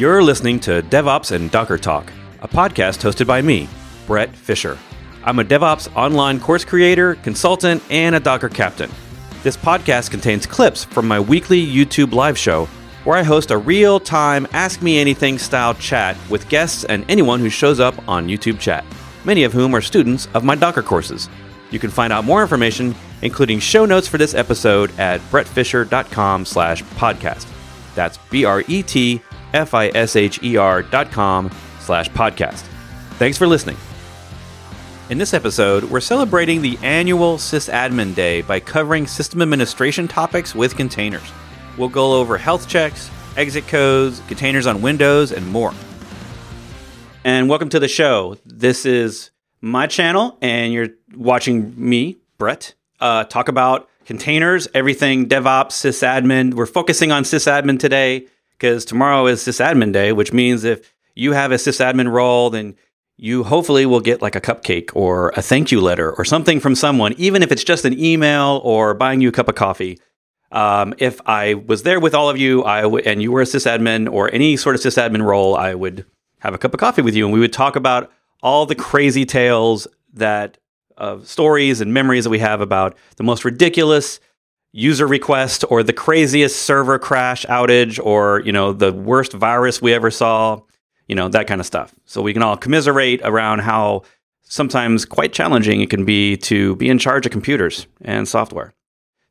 You're listening to DevOps and Docker Talk, a podcast hosted by me, Bret Fisher. I'm a DevOps online course creator, consultant, and a Docker captain. This podcast contains clips from my weekly YouTube live show where I host a real time Ask Me Anything style chat with guests and anyone who shows up on YouTube chat, many of whom are students of my Docker courses. You can find out more information, including show notes for this episode at bretfisher.com slash podcast. That's B-R-E-T-F-I-S-H-E-R dot com slash podcast. Thanks for listening. In this episode, we're celebrating the annual Sysadmin Day by covering system administration topics with containers. We'll go over health checks, exit codes, containers on Windows, and more. And welcome to the show. This is my channel, and you're watching me, Bret, uh, talk about containers, everything DevOps, sysadmin. We're focusing on sysadmin today because tomorrow is sysadmin day, which means if you have a sysadmin role, then you hopefully will get like a cupcake or a thank you letter or something from someone, even if it's just an email or buying you a cup of coffee. Um, if I was there with all of you, I w- and you were a sysadmin or any sort of sysadmin role, I would have a cup of coffee with you, and we would talk about all the crazy tales that of stories and memories that we have about the most ridiculous user request or the craziest server crash outage or you know the worst virus we ever saw you know that kind of stuff so we can all commiserate around how sometimes quite challenging it can be to be in charge of computers and software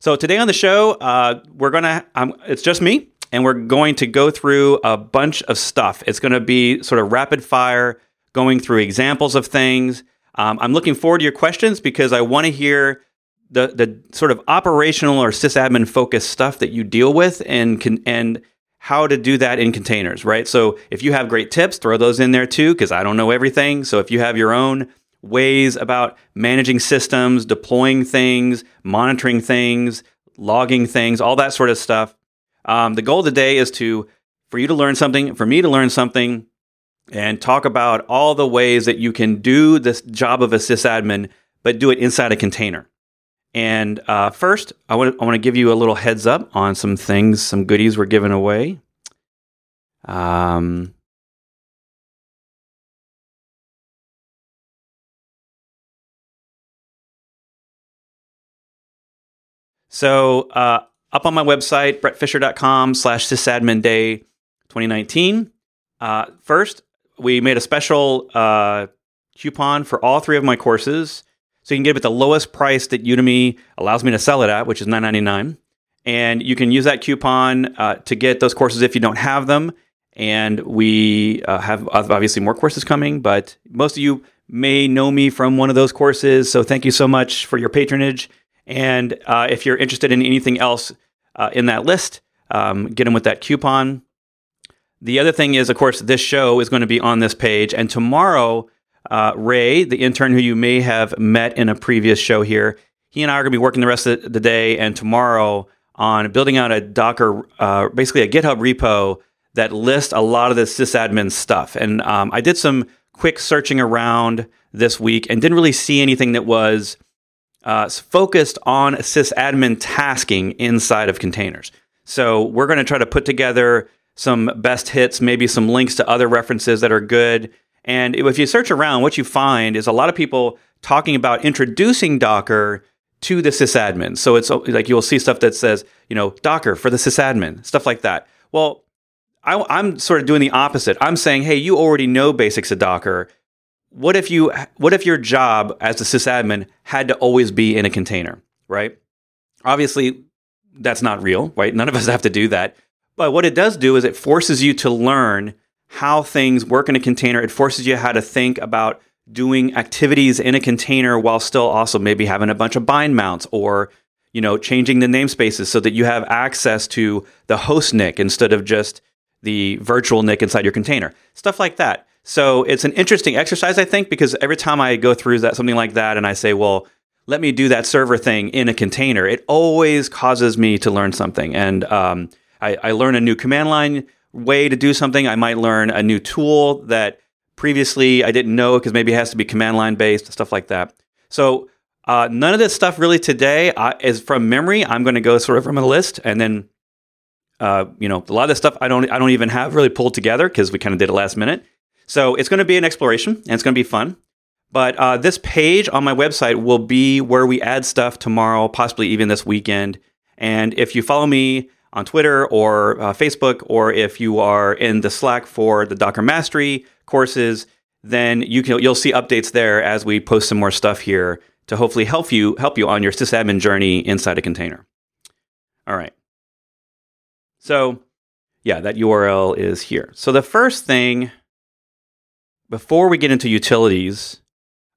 so today on the show, uh, we're gonna um, it's just me, and we're going to go through a bunch of stuff. It's going to be sort of rapid fire, going through examples of things. Um, I'm looking forward to your questions because I want to hear the the sort of operational or sysadmin focused stuff that you deal with and can and how to do that in containers, right? So if you have great tips, throw those in there too, because I don't know everything. So if you have your own ways about managing systems, deploying things, monitoring things, logging things, all that sort of stuff. Um, the goal today is to for you to learn something, for me to learn something, and talk about all the ways that you can do this job of a sysadmin, but do it inside a container. And uh, first, I want to I want to give you a little heads up on some things, some goodies we're giving away. Um, So uh, up on my website, bretfisher.com slash sysadmin day 2019. Uh, first, we made a special uh, coupon for all three of my courses. So you can get it at the lowest price that Udemy allows me to sell it at, which is $9.99. And you can use that coupon uh, to get those courses if you don't have them. And we uh, have obviously more courses coming, but most of you may know me from one of those courses. So thank you so much for your patronage. And uh, if you're interested in anything else uh, in that list, um, get them with that coupon. The other thing is, of course, this show is going to be on this page. And tomorrow, uh, Ray, the intern who you may have met in a previous show here, he and I are going to be working the rest of the day and tomorrow on building out a Docker, uh, basically a GitHub repo that lists a lot of the sysadmin stuff. And um, I did some quick searching around this week and didn't really see anything that was uh, focused on sysadmin tasking inside of containers. So we're going to try to put together some best hits, maybe some links to other references that are good. And if you search around, what you find is a lot of people talking about introducing Docker to the sysadmin. So it's like you'll see stuff that says, you know, Docker for the sysadmin, stuff like that. Well, I, am sort of doing the opposite. I'm saying, hey, you already know basics of Docker what if you what if your job as a sysadmin had to always be in a container, right? Obviously, that's not real, right? None of us have to do that. But what it does do is it forces you to learn how things work in a container. It forces you how to think about doing activities in a container while still also maybe having a bunch of bind mounts or you know changing the namespaces so that you have access to the host NIC instead of just the virtual NIC inside your container. Stuff like that. So it's an interesting exercise, I think, because every time I go through that something like that and I say, well, let me do that server thing in a container, it always causes me to learn something. And um, I, I learn a new command line way to do something. I might learn a new tool that previously I didn't know because maybe it has to be command line based, stuff like that. So uh, none of this stuff really today is from memory. I'm going to go sort of from a list and then uh, you know, a lot of this stuff I don't I don't even have really pulled together because we kind of did it last minute. So it's going to be an exploration and it's going to be fun. But uh, this page on my website will be where we add stuff tomorrow, possibly even this weekend. And if you follow me on Twitter or uh, Facebook, or if you are in the Slack for the Docker Mastery courses, then you can you'll see updates there as we post some more stuff here to hopefully help you help you on your sysadmin journey inside a container. All right. So, yeah, that URL is here. So the first thing before we get into utilities,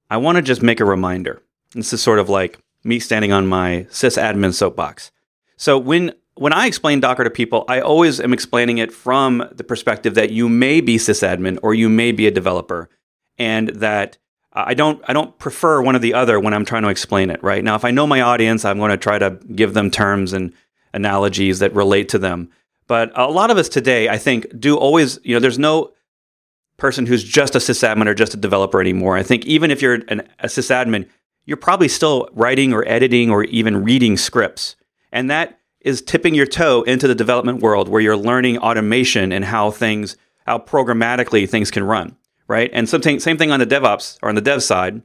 I want to just make a reminder. This is sort of like me standing on my sysadmin soapbox. So when when I explain Docker to people, I always am explaining it from the perspective that you may be sysadmin or you may be a developer, and that uh, I don't I don't prefer one or the other when I'm trying to explain it. Right now, if I know my audience, I'm going to try to give them terms and analogies that relate to them. But a lot of us today, I think, do always you know there's no person who's just a sysadmin or just a developer anymore. I think even if you're an, a sysadmin, you're probably still writing or editing or even reading scripts, and that is tipping your toe into the development world where you're learning automation and how things, how programmatically things can run, right? And same thing on the DevOps or on the dev side.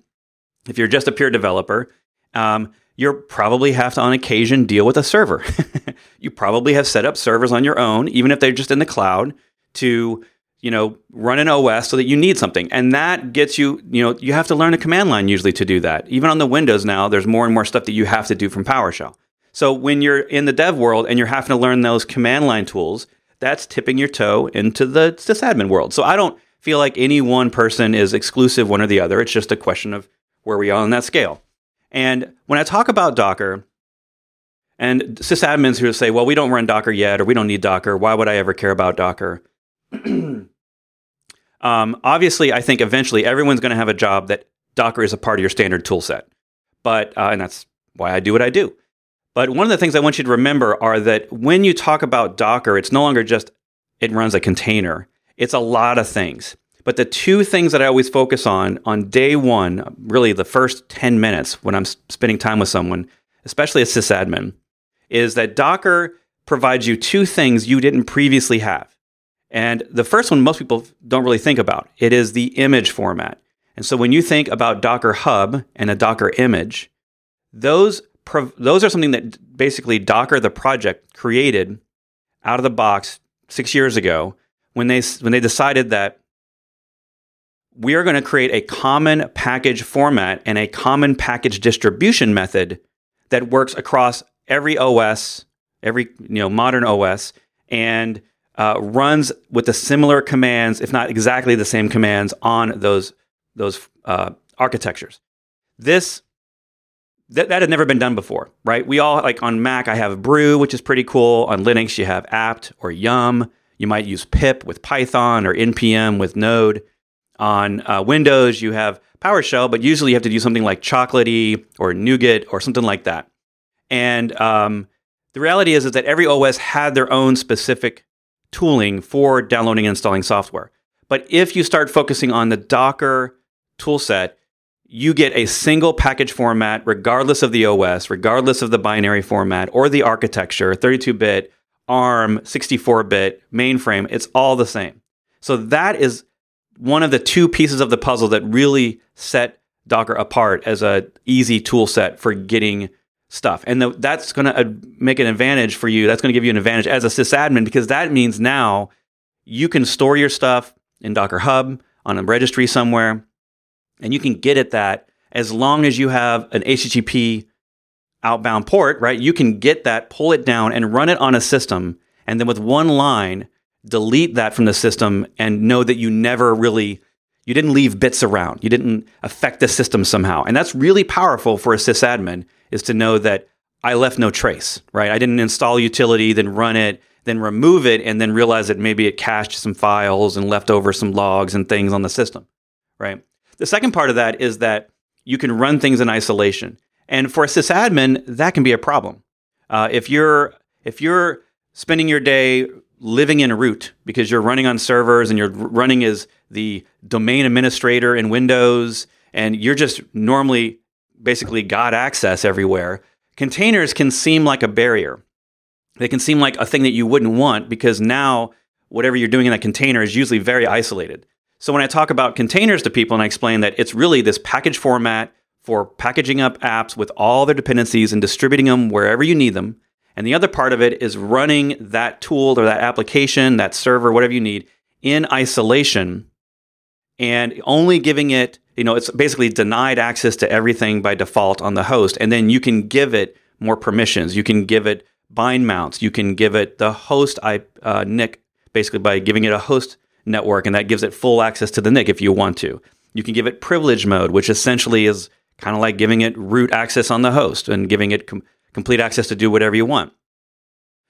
If you're just a pure developer, um, you probably have to on occasion deal with a server. you probably have set up servers on your own, even if they're just in the cloud, to you know run an OS so that you need something, and that gets you. You know you have to learn a command line usually to do that. Even on the Windows now, there's more and more stuff that you have to do from PowerShell. So when you're in the dev world and you're having to learn those command line tools, that's tipping your toe into the sysadmin world. So I don't feel like any one person is exclusive one or the other. It's just a question of where we are on that scale. And when I talk about Docker, and sysadmins who say, well, we don't run Docker yet, or we don't need Docker, why would I ever care about Docker? um, obviously, I think eventually everyone's going to have a job that Docker is a part of your standard tool set. But, uh, and that's why I do what I do. But one of the things I want you to remember are that when you talk about Docker, it's no longer just it runs a container. It's a lot of things. But the two things that I always focus on on day one, really the first 10 minutes when I'm spending time with someone, especially a sysadmin, is that Docker provides you two things you didn't previously have. And the first one most people don't really think about. It is the image format. And so when you think about Docker Hub and a Docker image, those those are something that basically Docker, the project, created out of the box six years ago when they when they decided that we are going to create a common package format and a common package distribution method that works across every OS, every you know modern OS, and uh, runs with the similar commands, if not exactly the same commands, on those those uh, architectures. This that, that had never been done before, right? We all like on Mac, I have Brew, which is pretty cool. On Linux, you have apt or yum. You might use pip with Python or npm with Node. On uh, Windows, you have PowerShell, but usually you have to do something like Chocolatey or NuGet or something like that. And um, the reality is, is that every OS had their own specific tooling for downloading and installing software. But if you start focusing on the Docker toolset, you get a single package format, regardless of the OS, regardless of the binary format or the architecture 32 bit, ARM, 64 bit, mainframe, it's all the same. So that is one of the two pieces of the puzzle that really set Docker apart as a easy tool set for getting stuff. And that's going to uh, make an advantage for you. That's going to give you an advantage as a sysadmin because that means now you can store your stuff in Docker Hub on a registry somewhere and you can get at that as long as you have an HTTP outbound port, right? You can get that, pull it down, and run it on a system. And then with one line, delete that from the system and know that you never really you didn't leave bits around. You didn't affect the system somehow. And that's really powerful for a sysadmin is to know that I left no trace, right? I didn't install utility, then run it, then remove it, and then realize that maybe it cached some files and left over some logs and things on the system, right? The second part of that is that you can run things in isolation. And for a sysadmin, that can be a problem. Uh, if you're if you're spending your day living in root because you're running on servers and you're running as the domain administrator in Windows and you're just normally basically got access everywhere, containers can seem like a barrier. they can seem like a thing that you wouldn't want because now whatever you're doing in that container is usually very isolated. So when I talk about containers to people and I explain that it's really this package format for packaging up apps with all their dependencies and distributing them wherever you need them. And the other part of it is running that tool or that application, that server, whatever you need in isolation and only giving it, you know, it's basically denied access to everything by default on the host. And then you can give it more permissions. You can give it bind mounts. You can give it the host I, uh, NIC basically by giving it a host network, and that gives it full access to the NIC if you want to. You can give it privilege mode, which essentially is kind of like giving it root access on the host and giving it com- complete access to do whatever you want.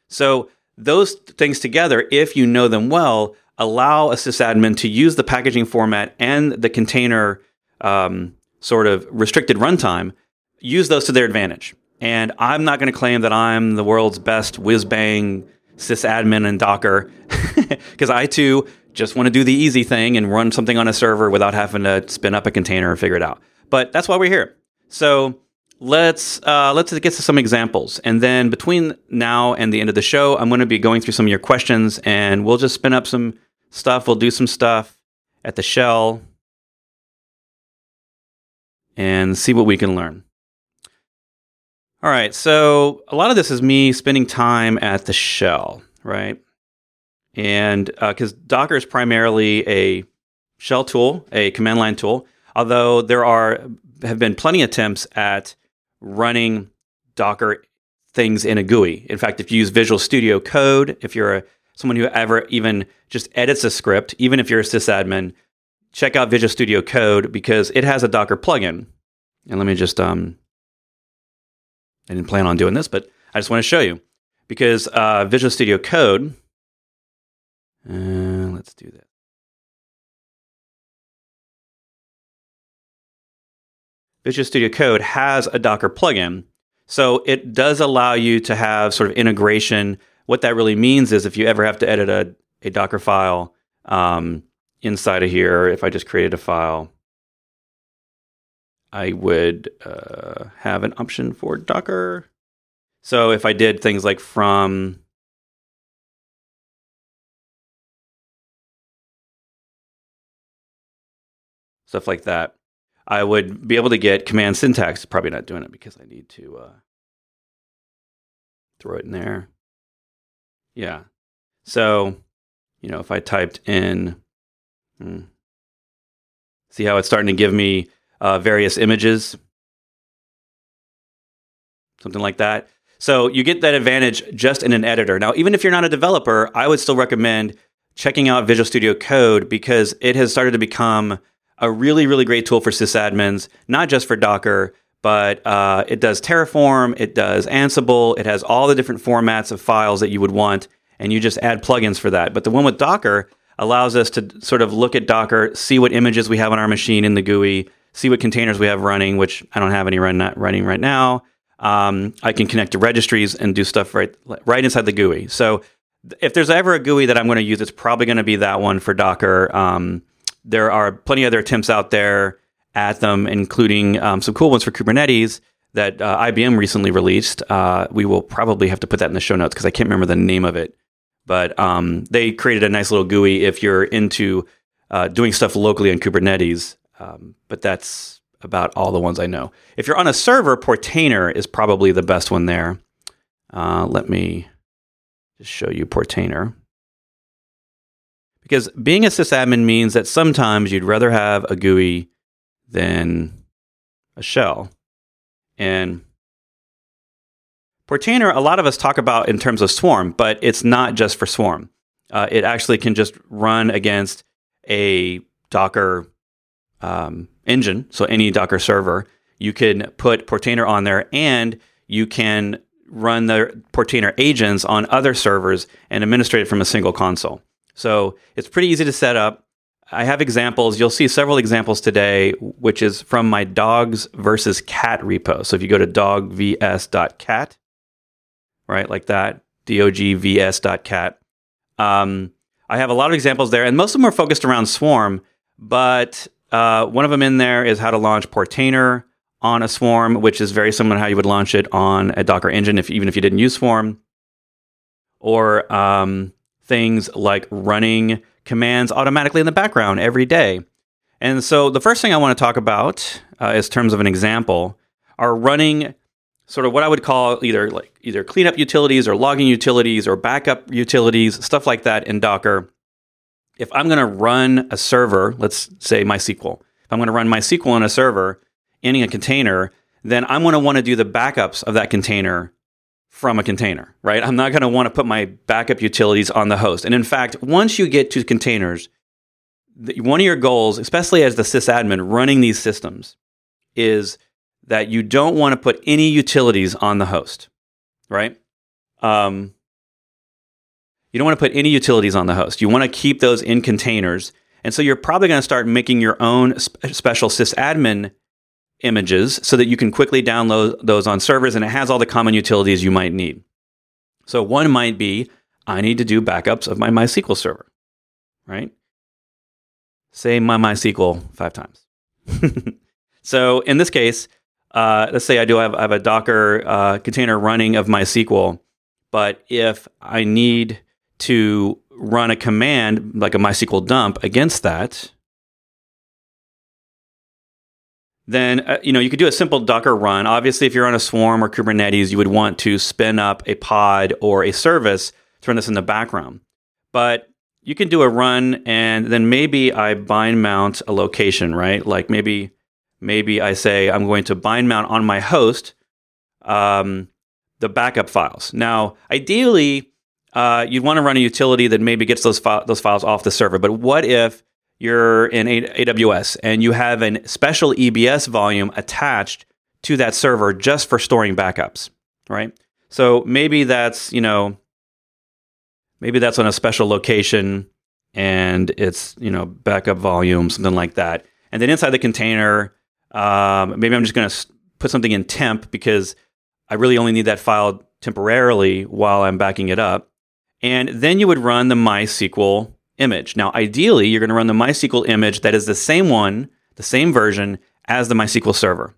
So, those things together, if you know them well, allow a sysadmin to use the packaging format and the container um, sort of restricted runtime, use those to their advantage. And I'm not going to claim that I'm the world's best whiz bang sysadmin and Docker because I too just want to do the easy thing and run something on a server without having to spin up a container and figure it out. But that's why we're here. So let's uh, let's get to some examples, and then between now and the end of the show, I'm going to be going through some of your questions, and we'll just spin up some stuff. We'll do some stuff at the shell and see what we can learn. All right, so a lot of this is me spending time at the shell, right? And because uh, Docker is primarily a shell tool, a command line tool, although there are have been plenty of attempts at running Docker things in a GUI. In fact, if you use Visual Studio Code, if you're a, someone who ever even just edits a script, even if you're a sysadmin, check out Visual Studio Code because it has a Docker plugin. And let me just um, I didn't plan on doing this, but I just want to show you because uh, Visual Studio Code. Uh, let's do that. Visual Studio Code has a Docker plugin. So it does allow you to have sort of integration. What that really means is if you ever have to edit a, a Docker file um, inside of here, if I just created a file, I would uh, have an option for Docker. So if I did things like from stuff like that, I would be able to get command syntax. Probably not doing it because I need to uh, throw it in there. Yeah. So, you know, if I typed in, hmm, see how it's starting to give me uh, various images, something like that. So you get that advantage just in an editor. Now, even if you're not a developer, I would still recommend checking out Visual Studio Code because it has started to become a really, really great tool for sysadmins, not just for Docker, but uh, it does Terraform, it does Ansible, it has all the different formats of files that you would want, and you just add plugins for that. But the one with Docker allows us to sort of look at Docker, see what images we have on our machine in the GUI, see what containers we have running, which I don't have any run, running right now. Um, I can connect to registries and do stuff right right inside the GUI. So if there's ever a GUI that I'm going to use, it's probably going to be that one for Docker. Um, there are plenty of other attempts out there at them, including um, some cool ones for Kubernetes that uh, IBM recently released. Uh, we will probably have to put that in the show notes because I can't remember the name of it. But um, they created a nice little GUI if you're into uh, doing stuff locally on Kubernetes. Um, but that's about all the ones I know. If you're on a server, Portainer is probably the best one there. Uh, let me just show you Portainer. Because being a sysadmin means that sometimes you'd rather have a GUI than a shell. And Portainer, a lot of us talk about in terms of Swarm, but it's not just for Swarm. Uh, it actually can just run against a Docker um, engine, so any Docker server, you can put Portainer on there and you can run the Portainer agents on other servers and administrate it from a single console. So it's pretty easy to set up. I have examples. You'll see several examples today, which is from my dogs versus cat repo. So if you go to dogvs.cat, right, like that, dogvs.cat, um, I have a lot of examples there, and most of them are focused around Swarm, but uh, one of them in there is how to launch Portainer on a Swarm, which is very similar to how you would launch it on a Docker engine, if even if you didn't use Swarm. or um, things like running commands automatically in the background every day. And so the first thing I want to talk about, uh, terms of an example, are running sort of what I would call either like either cleanup utilities or logging utilities or backup utilities, stuff like that in Docker. If I'm going to run a server, let's say MySQL, if I'm going to run MySQL on a server in a container, then I'm going to want to do the backups of that container from a container, right? I'm not going to want to put my backup utilities on the host. And in fact, once you get to containers, one of your goals, especially as the sysadmin running these systems, is that you don't want to put any utilities on the host, right? Um, you don't want to put any utilities on the host. You want to keep those in containers. And so you're probably going to start making your own sp- special sysadmin images so that you can quickly download those on servers and it has all the common utilities you might need. So one might be I need to do backups of my MySQL server, right? Say my MySQL five times. so in this case, uh, let's say I do have, I have a Docker uh, container running of MySQL, but if I need to run a command like a MySQL dump against that, then uh, you know you could do a simple Docker run. Obviously, if you're on a Swarm or Kubernetes, you would want to spin up a pod or a service to run this in the background. But you can do a run, and then maybe I bind mount a location, right? Like maybe maybe I say I'm going to bind mount on my host um, the backup files. Now, ideally, uh, you'd want to run a utility that maybe gets those fi- those files off the server. But what if you're in AWS and you have a special EBS volume attached to that server just for storing backups, right? So maybe that's, you know, maybe that's on a special location and it's, you know, backup volume, something like that. And then inside the container, um, maybe I'm just going to put something in temp because I really only need that file temporarily while I'm backing it up. And then you would run the MySQL image. Now, ideally, you're going to run the MySQL image that is the same one, the same version as the MySQL server.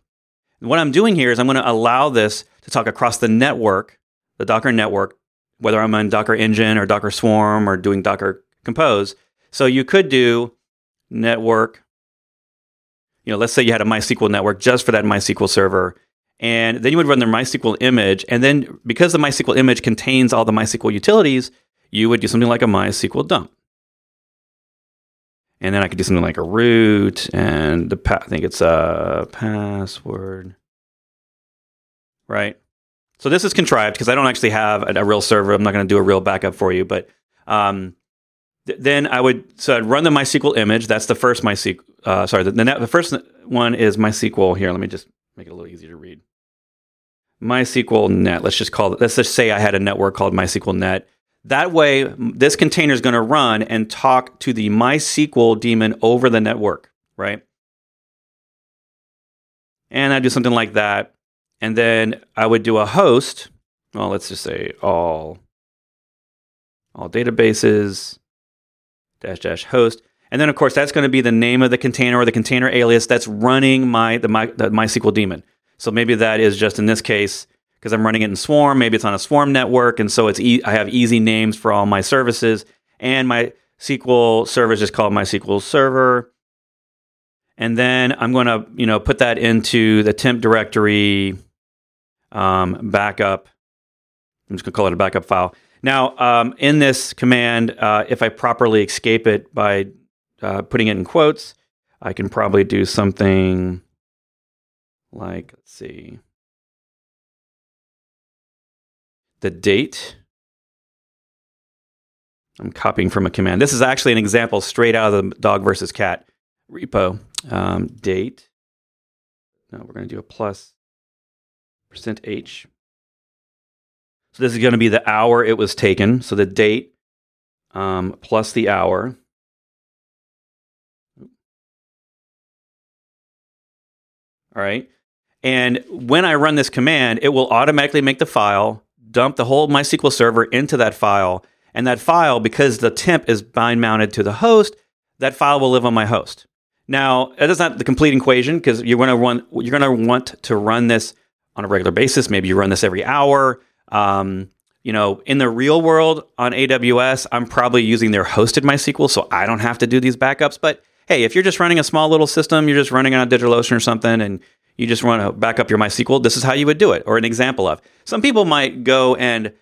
And what I'm doing here is I'm going to allow this to talk across the network, the Docker network, whether I'm on Docker Engine or Docker Swarm or doing Docker Compose. So you could do network, you know, let's say you had a MySQL network just for that MySQL server. And then you would run the MySQL image. And then because the MySQL image contains all the MySQL utilities, you would do something like a MySQL dump and then I could do something like a root and the pa- I think it's a password, right? So this is contrived because I don't actually have a, a real server. I'm not going to do a real backup for you, but um, th- then I would so I'd run the MySQL image. That's the first MySQL. Uh, sorry, the, the, the first one is MySQL. Here, let me just make it a little easier to read. MySQL net. Let's just call it. Let's just say I had a network called MySQL net that way, this container is going to run and talk to the MySQL daemon over the network, right? And I do something like that. And then I would do a host. Well, let's just say all, all databases, dash dash host. And then, of course, that's going to be the name of the container or the container alias that's running my the, my, the MySQL daemon. So maybe that is just in this case because I'm running it in Swarm. Maybe it's on a Swarm network, and so it's e- I have easy names for all my services. And my SQL server is just called MySQL Server. And then I'm going to you know put that into the temp directory um, backup. I'm just going to call it a backup file. Now, um, in this command, uh, if I properly escape it by uh, putting it in quotes, I can probably do something like, let's see. The date. I'm copying from a command. This is actually an example straight out of the dog versus cat repo. Um, date. No, we're going to do a plus percent %h. So this is going to be the hour it was taken. So the date um, plus the hour. All right. And when I run this command, it will automatically make the file dump the whole MySQL server into that file. And that file, because the temp is bind mounted to the host, that file will live on my host. Now, that is not the complete equation because you're going to run, you're going to want to run this on a regular basis. Maybe you run this every hour. Um, you know, in the real world on AWS, I'm probably using their hosted MySQL, so I don't have to do these backups. But hey, if you're just running a small little system, you're just running on DigitalOcean or something, and you just want to back up your MySQL, this is how you would do it, or an example of. Some people might go and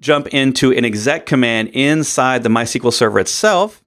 jump into an exec command inside the MySQL server itself.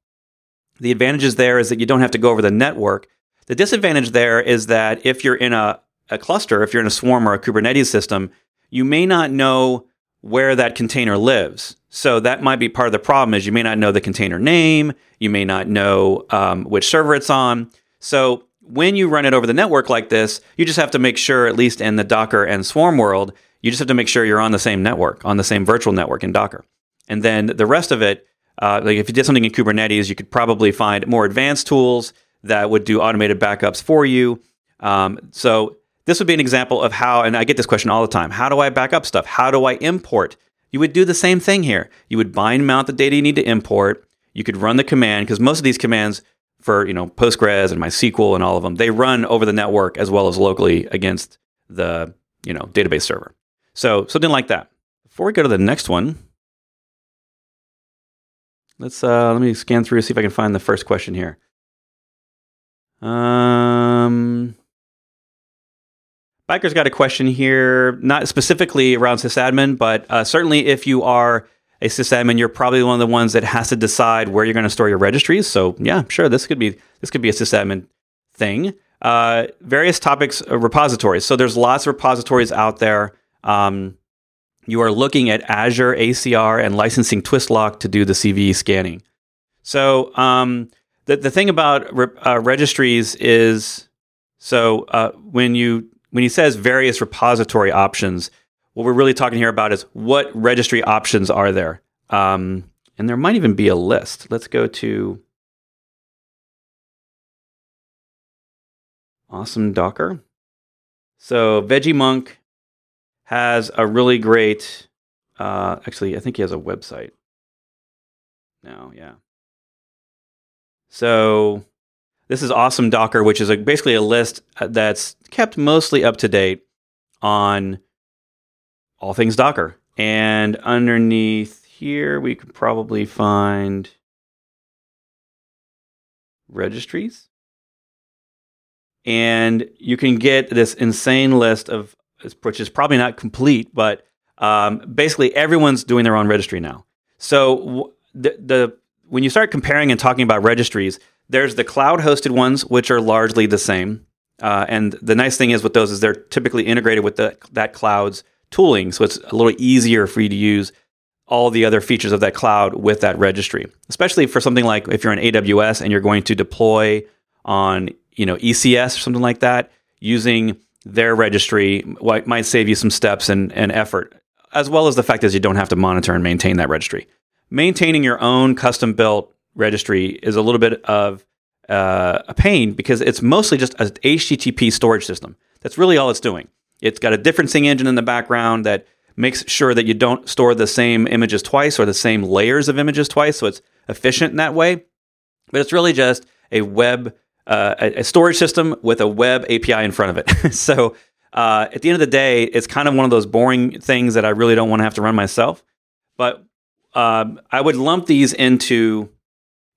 The advantages there is that you don't have to go over the network. The disadvantage there is that if you're in a, a cluster, if you're in a swarm or a Kubernetes system, you may not know where that container lives. So that might be part of the problem is you may not know the container name, you may not know um, which server it's on. So when you run it over the network like this, you just have to make sure, at least in the Docker and Swarm world, you just have to make sure you're on the same network, on the same virtual network in Docker. And then the rest of it, uh, like if you did something in Kubernetes, you could probably find more advanced tools that would do automated backups for you. Um, so this would be an example of how, and I get this question all the time how do I back up stuff? How do I import? You would do the same thing here. You would bind mount the data you need to import. You could run the command because most of these commands for you know Postgres and MySQL and all of them they run over the network as well as locally against the you know database server. So something like that. Before we go to the next one, let's uh, let me scan through see if I can find the first question here. Um, Biker's got a question here, not specifically around sysadmin, but uh, certainly if you are a sysadmin, you're probably one of the ones that has to decide where you're going to store your registries. So yeah, sure, this could be this could be a sysadmin thing. Uh, various topics, uh, repositories. So there's lots of repositories out there. Um, you are looking at Azure ACR and licensing Twistlock to do the CVE scanning. So um, the the thing about re- uh, registries is so uh, when you when he says various repository options, what we're really talking here about is what registry options are there. Um, and there might even be a list. Let's go to Awesome Docker. So veggiemonk has a really great, uh, actually, I think he has a website now. Yeah. So this is Awesome Docker, which is a, basically a list uh, that's kept mostly up to date on all things Docker. And underneath here, we could probably find registries. And you can get this insane list of, which is probably not complete, but um, basically everyone's doing their own registry now. So the, the when you start comparing and talking about registries, there's the cloud hosted ones, which are largely the same. Uh, and the nice thing is with those is they're typically integrated with the, that cloud's tooling. So it's a little easier for you to use all the other features of that cloud with that registry, especially for something like if you're in AWS and you're going to deploy on you know ECS or something like that, using their registry might save you some steps and, and effort, as well as the fact that you don't have to monitor and maintain that registry. Maintaining your own custom built registry is a little bit of uh, a pain because it's mostly just an HTTP storage system. That's really all it's doing. It's got a differencing engine in the background that makes sure that you don't store the same images twice or the same layers of images twice. So it's efficient in that way. But it's really just a web, uh, a, storage system with a web API in front of it. so uh, at the end of the day, it's kind of one of those boring things that I really don't want to have to run myself. But um, I would lump these into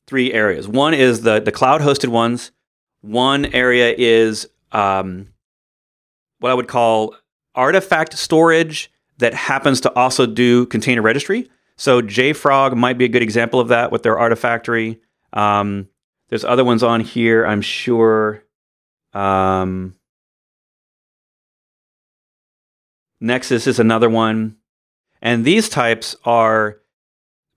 three areas. One is the the cloud hosted ones. One area is um, what I would call artifact storage that happens to also do container registry. So JFrog might be a good example of that with their Artifactory. Um, there's other ones on here, I'm sure. Um, Nexus is another one. And these types are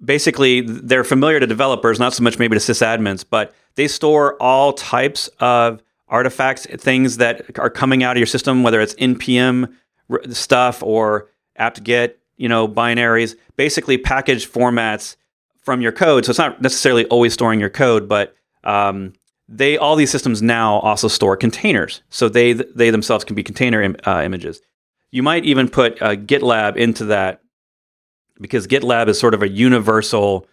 basically they're familiar to developers, not so much maybe to sysadmins, but they store all types of artifacts, things that are coming out of your system, whether it's npm stuff or apt-get, you know, binaries, basically package formats from your code. So it's not necessarily always storing your code, but um, they all these systems now also store containers, so they they themselves can be container Im- uh, images. You might even put uh, GitLab into that because GitLab is sort of a universal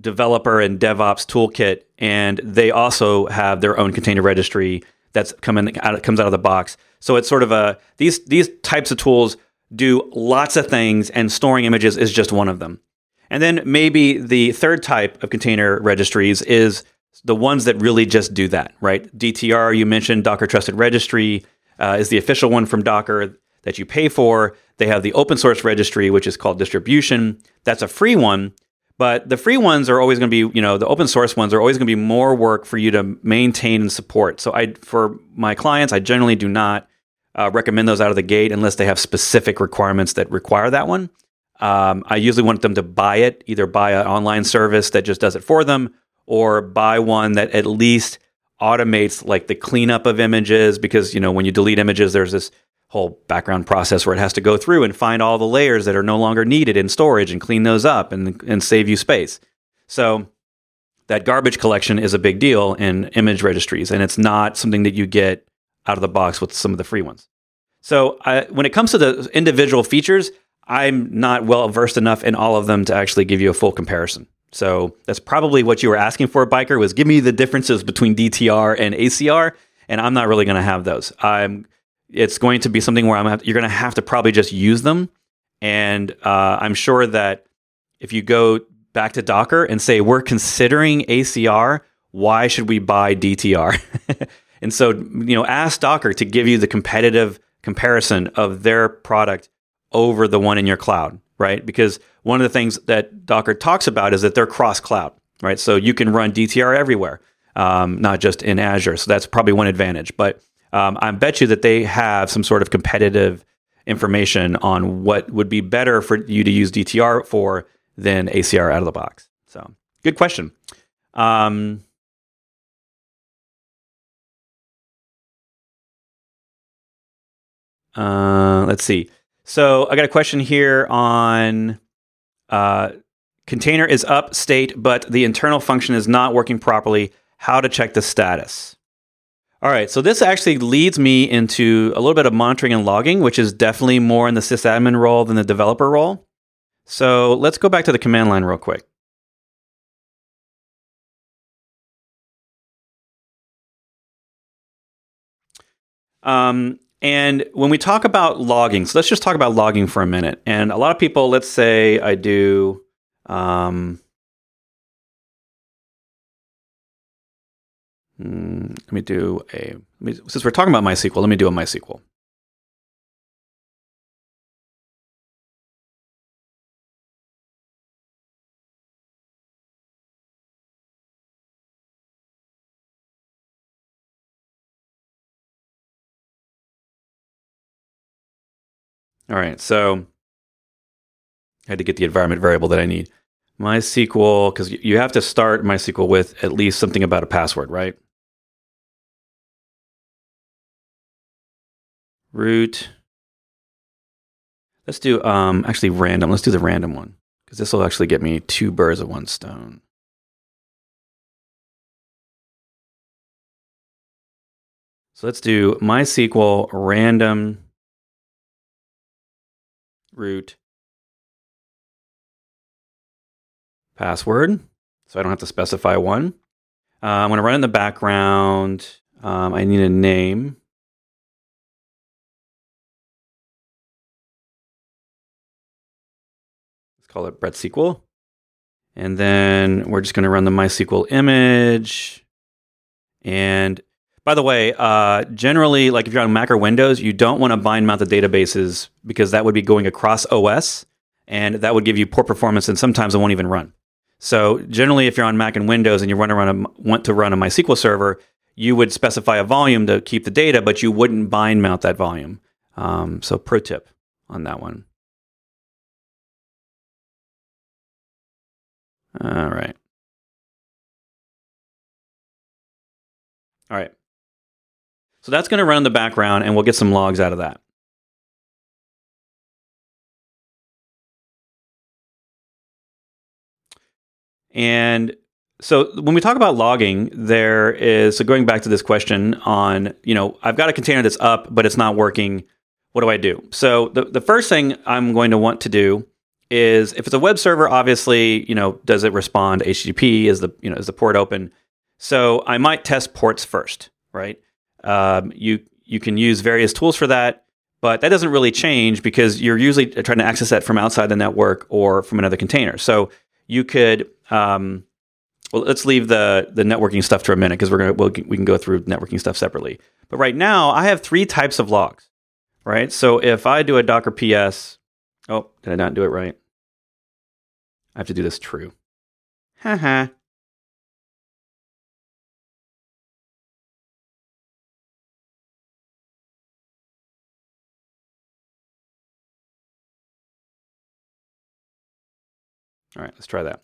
developer and DevOps toolkit, and they also have their own container registry that's coming out comes out of the box. So it's sort of a these these types of tools do lots of things, and storing images is just one of them. And then maybe the third type of container registries is the ones that really just do that, right? DTR, you mentioned Docker Trusted Registry uh, is the official one from Docker that you pay for. They have the open source registry, which is called distribution. That's a free one. But the free ones are always going to be, you know, the open source ones are always going to be more work for you to maintain and support. So I, for my clients, I generally do not uh, recommend those out of the gate unless they have specific requirements that require that one. Um, I usually want them to buy it, either buy an online service that just does it for them, or buy one that at least automates like the cleanup of images. Because you know when you delete images, there's this whole background process where it has to go through and find all the layers that are no longer needed in storage and clean those up and, and save you space. So that garbage collection is a big deal in image registries, and it's not something that you get out of the box with some of the free ones. So I, when it comes to the individual features, I'm not well versed enough in all of them to actually give you a full comparison. So that's probably what you were asking for, biker, was give me the differences between DTR and ACR, and I'm not really going to have those. I'm it's going to be something where you're going to have to probably just use them. And uh, I'm sure that if you go back to Docker and say we're considering ACR, why should we buy DTR? and so you know, ask Docker to give you the competitive comparison of their product over the one in your cloud, right? Because one of the things that Docker talks about is that they're cross cloud, right? So you can run DTR everywhere, um, not just in Azure. So that's probably one advantage. But um, I bet you that they have some sort of competitive information on what would be better for you to use DTR for than ACR out of the box. So, good question. Um, uh, let's see. So, I got a question here on uh, container is up state, but the internal function is not working properly. How to check the status? All right, so this actually leads me into a little bit of monitoring and logging, which is definitely more in the sysadmin role than the developer role. So let's go back to the command line real quick. Um, and when we talk about logging, so let's just talk about logging for a minute. And a lot of people, let's say I do um, Mm, let me do a, me, since we're talking about MySQL, let me do a MySQL. All right, so I had to get the environment variable that I need. MySQL, because you have to start MySQL with at least something about a password, right? Root. Let's do um actually random. Let's do the random one because this will actually get me two birds of one stone. So let's do MySQL random root password. So I don't have to specify one. Uh, I'm going to run in the background. Um, I need a name. Call it Brett SQL. And then we're just going to run the MySQL image. And by the way, uh, generally, like if you're on Mac or Windows, you don't want to bind mount the databases because that would be going across OS and that would give you poor performance and sometimes it won't even run. So generally, if you're on Mac and Windows and you run around a, want to run a MySQL server, you would specify a volume to keep the data, but you wouldn't bind mount that volume. Um, so pro tip on that one. All right. All right. So that's going to run in the background and we'll get some logs out of that. And so when we talk about logging, there is so going back to this question on, you know, I've got a container that's up, but it's not working. What do I do? So the, the first thing I'm going to want to do is if it's a web server, obviously, you know, does it respond HTTP? Is the you know is the port open? So I might test ports first, right? Um, you you can use various tools for that, But that doesn't really change because you're usually trying to access that from outside the network or from another container. So you could, um, well, let's leave the the networking stuff for a minute because we're gonna we'll, we can go through networking stuff separately. But right now, I have three types of logs. Right. So if I do a Docker PS, oh, did I not do it right? I have to do this true. Haha. All right, let's try that.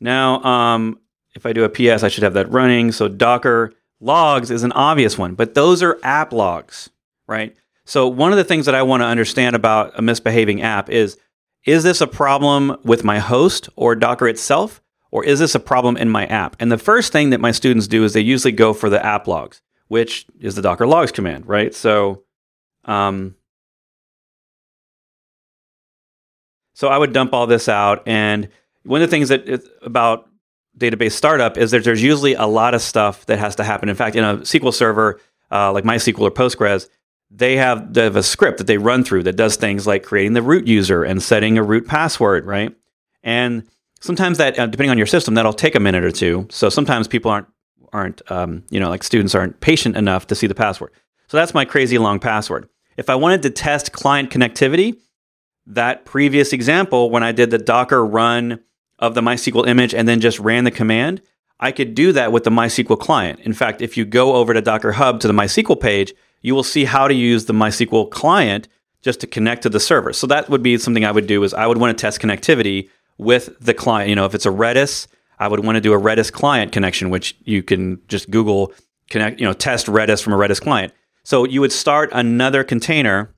Now, um, if I do a PS, I should have that running. So Docker logs is an obvious one, but those are app logs, right? So one of the things that I want to understand about a misbehaving app is is this a problem with my host or Docker itself, or is this a problem in my app? And the first thing that my students do is they usually go for the app logs, which is the Docker logs command, right? So, um, so I would dump all this out, and one of the things that about database startup is that there's usually a lot of stuff that has to happen. In fact, in a SQL server uh, like MySQL or Postgres, they have, they have a script that they run through that does things like creating the root user and setting a root password, right? And sometimes that, uh, depending on your system, that'll take a minute or two. So sometimes people aren't aren't um, you know like students aren't patient enough to see the password. So that's my crazy long password. If I wanted to test client connectivity, that previous example when I did the Docker run of the MySQL image and then just ran the command, I could do that with the MySQL client. In fact, if you go over to Docker Hub to the MySQL page, you will see how to use the MySQL client just to connect to the server. So that would be something I would do is I would want to test connectivity with the client. You know, if it's a Redis, I would want to do a Redis client connection, which you can just Google connect, you know, test Redis from a Redis client. So you would start another container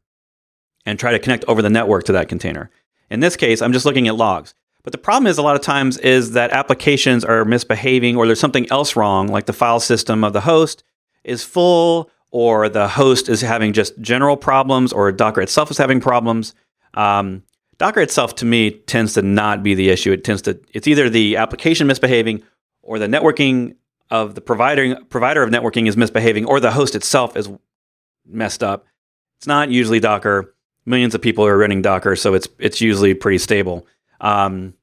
and try to connect over the network to that container. In this case, I'm just looking at logs. But the problem is a lot of times is that applications are misbehaving or there's something else wrong, like the file system of the host is full or the host is having just general problems or Docker itself is having problems. Um, Docker itself to me tends to not be the issue. It tends to it's either the application misbehaving or the networking of the provider provider of networking is misbehaving or the host itself is messed up. It's not usually Docker. Millions of people are running Docker, so it's it's usually pretty stable. Um,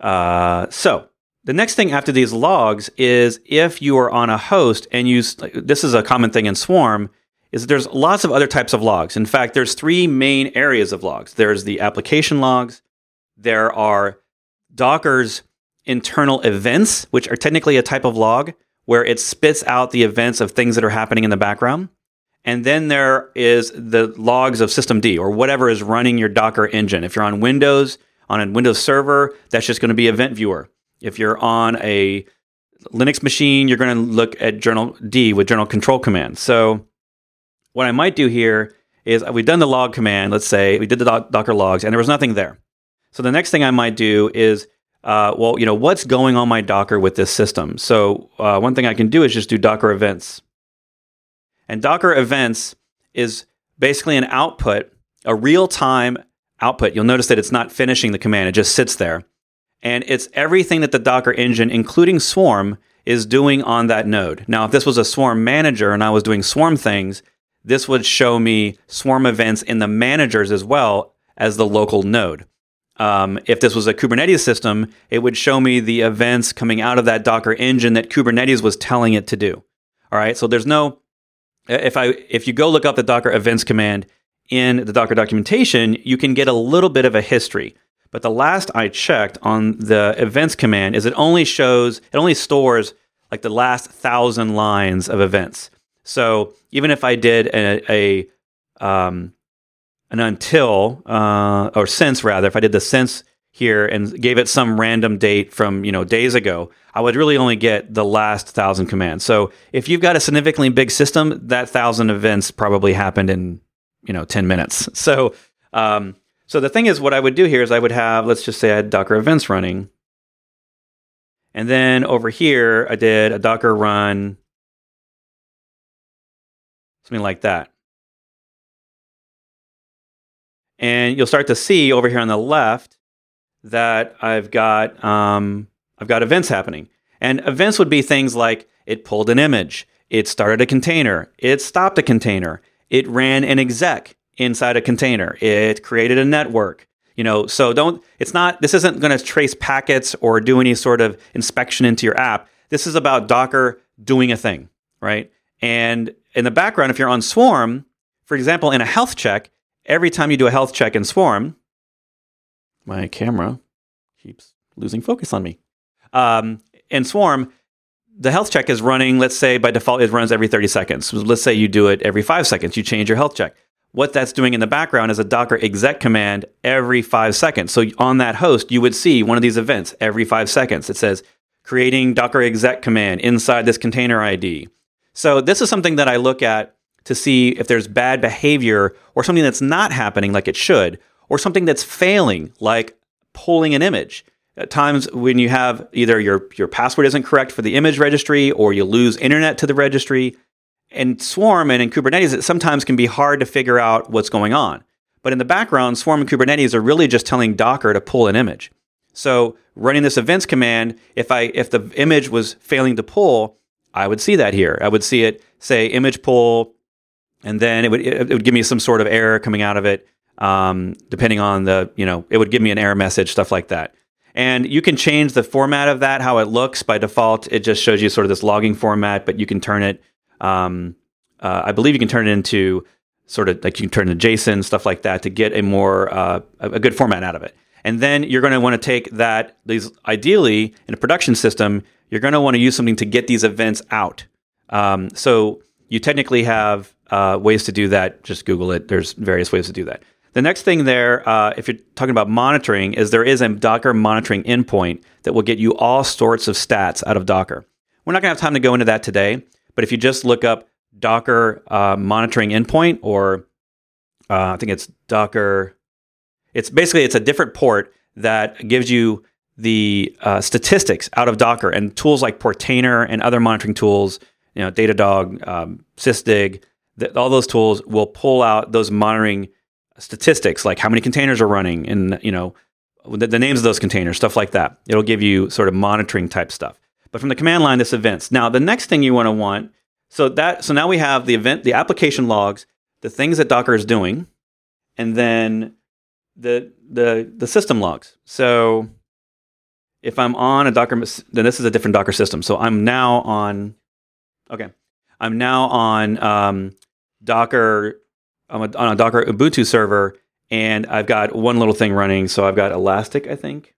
uh, so the next thing after these logs is if you are on a host and use this is a common thing in Swarm is there's lots of other types of logs. In fact, there's three main areas of logs. There's the application logs. There are Docker's internal events, which are technically a type of log where it spits out the events of things that are happening in the background. And then there is the logs of systemd or whatever is running your Docker engine. If you're on Windows, on a Windows server, that's just going to be Event Viewer. If you're on a Linux machine, you're going to look at journal D with journal control command. So what I might do here is we've done the log command, let's say we did the Docker logs and there was nothing there. So the next thing I might do is, uh, well, you know, what's going on my Docker with this system? So uh, one thing I can do is just do Docker events. And Docker events is basically an output, a real time output. You'll notice that it's not finishing the command, it just sits there. And it's everything that the Docker engine, including Swarm, is doing on that node. Now, if this was a Swarm manager and I was doing Swarm things, this would show me Swarm events in the managers as well as the local node. Um, if this was a Kubernetes system, it would show me the events coming out of that Docker engine that Kubernetes was telling it to do. All right, so there's no if I if you go look up the Docker events command in the Docker documentation, you can get a little bit of a history. But the last I checked on the events command is it only shows it only stores like the last thousand lines of events. So even if I did a, a um, an until uh, or since rather, if I did the since here and gave it some random date from you know days ago, I would really only get the last thousand commands. So if you've got a significantly big system, that thousand events probably happened in you know 10 minutes. So um, so the thing is, what I would do here is I would have let's just say I had Docker events running, and then over here I did a Docker run, something like that. And you'll start to see over here on the left that I've got um, I've got events happening, and events would be things like it pulled an image, it started a container, it stopped a container, it ran an exec inside a container. It created a network. You know, so don't it's not this isn't going to trace packets or do any sort of inspection into your app. This is about Docker doing a thing, right? And in the background, if you're on Swarm, for example, in a health check, every time you do a health check in Swarm, my camera keeps losing focus on me. Um, in Swarm, the health check is running, let's say by default, it runs every 30 seconds. Let's say you do it every five seconds, you change your health check. What that's doing in the background is a Docker exec command every five seconds. So on that host, you would see one of these events every five seconds. It says, creating Docker exec command inside this container ID. So this is something that I look at to see if there's bad behavior or something that's not happening like it should, or something that's failing, like pulling an image. At times when you have either your, your password isn't correct for the image registry or you lose internet to the registry. In Swarm and in Kubernetes, it sometimes can be hard to figure out what's going on. But in the background, Swarm and Kubernetes are really just telling Docker to pull an image. So running this events command, if I if the image was failing to pull, I would see that here. I would see it say image pull, and then it would it would give me some sort of error coming out of it, um, depending on the you know it would give me an error message, stuff like that. And you can change the format of that, how it looks. By default, it just shows you sort of this logging format, but you can turn it. Um, uh, I believe you can turn it into sort of like you can turn it into JSON, stuff like that, to get a more uh, a good format out of it. And then you're going to want to take that these ideally in a production system, you're going to want to use something to get these events out. Um, so you technically have uh, ways to do that. Just Google it. There's various ways to do that. The next thing there, uh, if you're talking about monitoring, is there is a Docker monitoring endpoint that will get you all sorts of stats out of Docker. We're not going to have time to go into that today, but if you just look up Docker uh, monitoring endpoint, or uh, I think it's Docker, it's basically it's a different port that gives you the uh, statistics out of Docker and tools like Portainer and other monitoring tools, you know, Datadog, um, Sysdig, all those tools will pull out those monitoring statistics like how many containers are running and you know the, the, names of those containers stuff like that. It'll give you sort of monitoring type stuff but from the command line this events now the next thing you want to want so that so now we have the event the application logs the things that docker is doing and then the the the system logs so if i'm on a docker then this is a different docker system so i'm now on okay i'm now on um, docker I'm a, on a Docker Ubuntu server, and I've got one little thing running. So I've got Elastic, I think,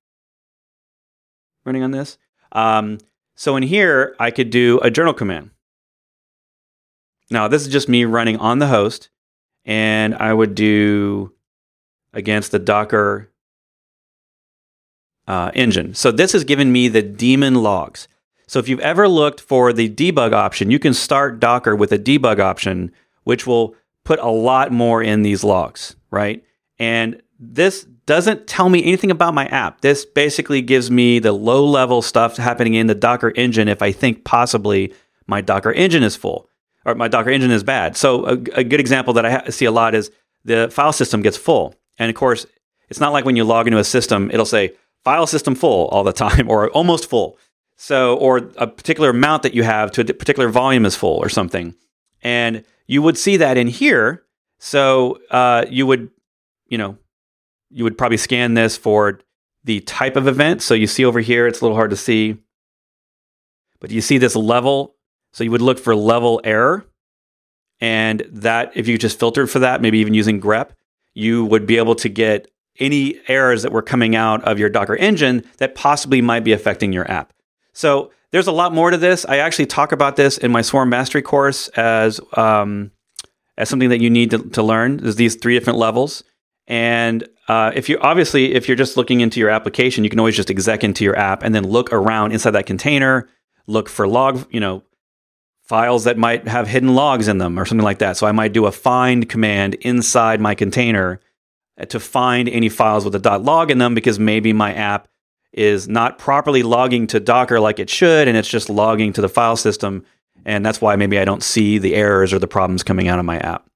running on this. Um, so in here, I could do a journal command. Now, this is just me running on the host, and I would do against the Docker uh, engine. So this has given me the daemon logs. So if you've ever looked for the debug option, you can start Docker with a debug option, which will put a lot more in these logs, right? And this doesn't tell me anything about my app. This basically gives me the low level stuff happening in the Docker engine if I think possibly my Docker engine is full or my Docker engine is bad. So, a, a good example that I ha- see a lot is the file system gets full. And of course, it's not like when you log into a system, it'll say file system full all the time or almost full. So, or a particular amount that you have to a particular volume is full or something. And you would see that in here. So uh, you would, you know, you would probably scan this for the type of event. So you see over here, it's a little hard to see, but you see this level. So you would look for level error. And that, if you just filtered for that, maybe even using grep, you would be able to get any errors that were coming out of your Docker engine that possibly might be affecting your app. So there's a lot more to this. I actually talk about this in my Swarm Mastery course as um, as something that you need to, to learn. There's these three different levels, and uh, if you obviously if you're just looking into your application, you can always just exec into your app and then look around inside that container, look for log, you know, files that might have hidden logs in them or something like that. So I might do a find command inside my container to find any files with a dot .log in them because maybe my app is not properly logging to Docker like it should, and it's just logging to the file system. And that's why maybe I don't see the errors or the problems coming out of my app.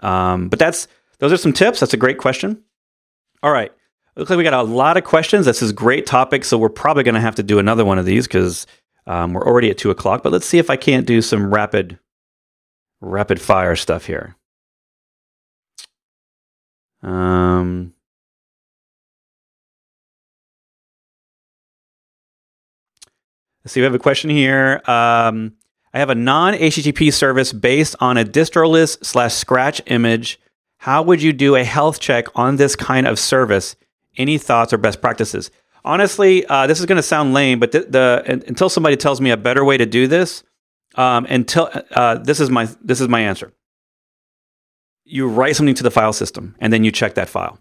Um, but that's those are some tips. That's a great question. All right. Looks like we got a lot of questions. This is a great topic, so we're probably going to have to do another one of these because um, we're already at two o'clock. But let's see if I can't do some rapid, rapid fire stuff here. Um, let's see, we have a question here. Um, I have a non HTTP service based on a distroless slash scratch image. How would you do a health check on this kind of service? Any thoughts or best practices? Honestly, uh, this is going to sound lame, but th- the until somebody tells me a better way to do this, um, until uh, this is my this is my answer. You write something to the file system, and then you check that file.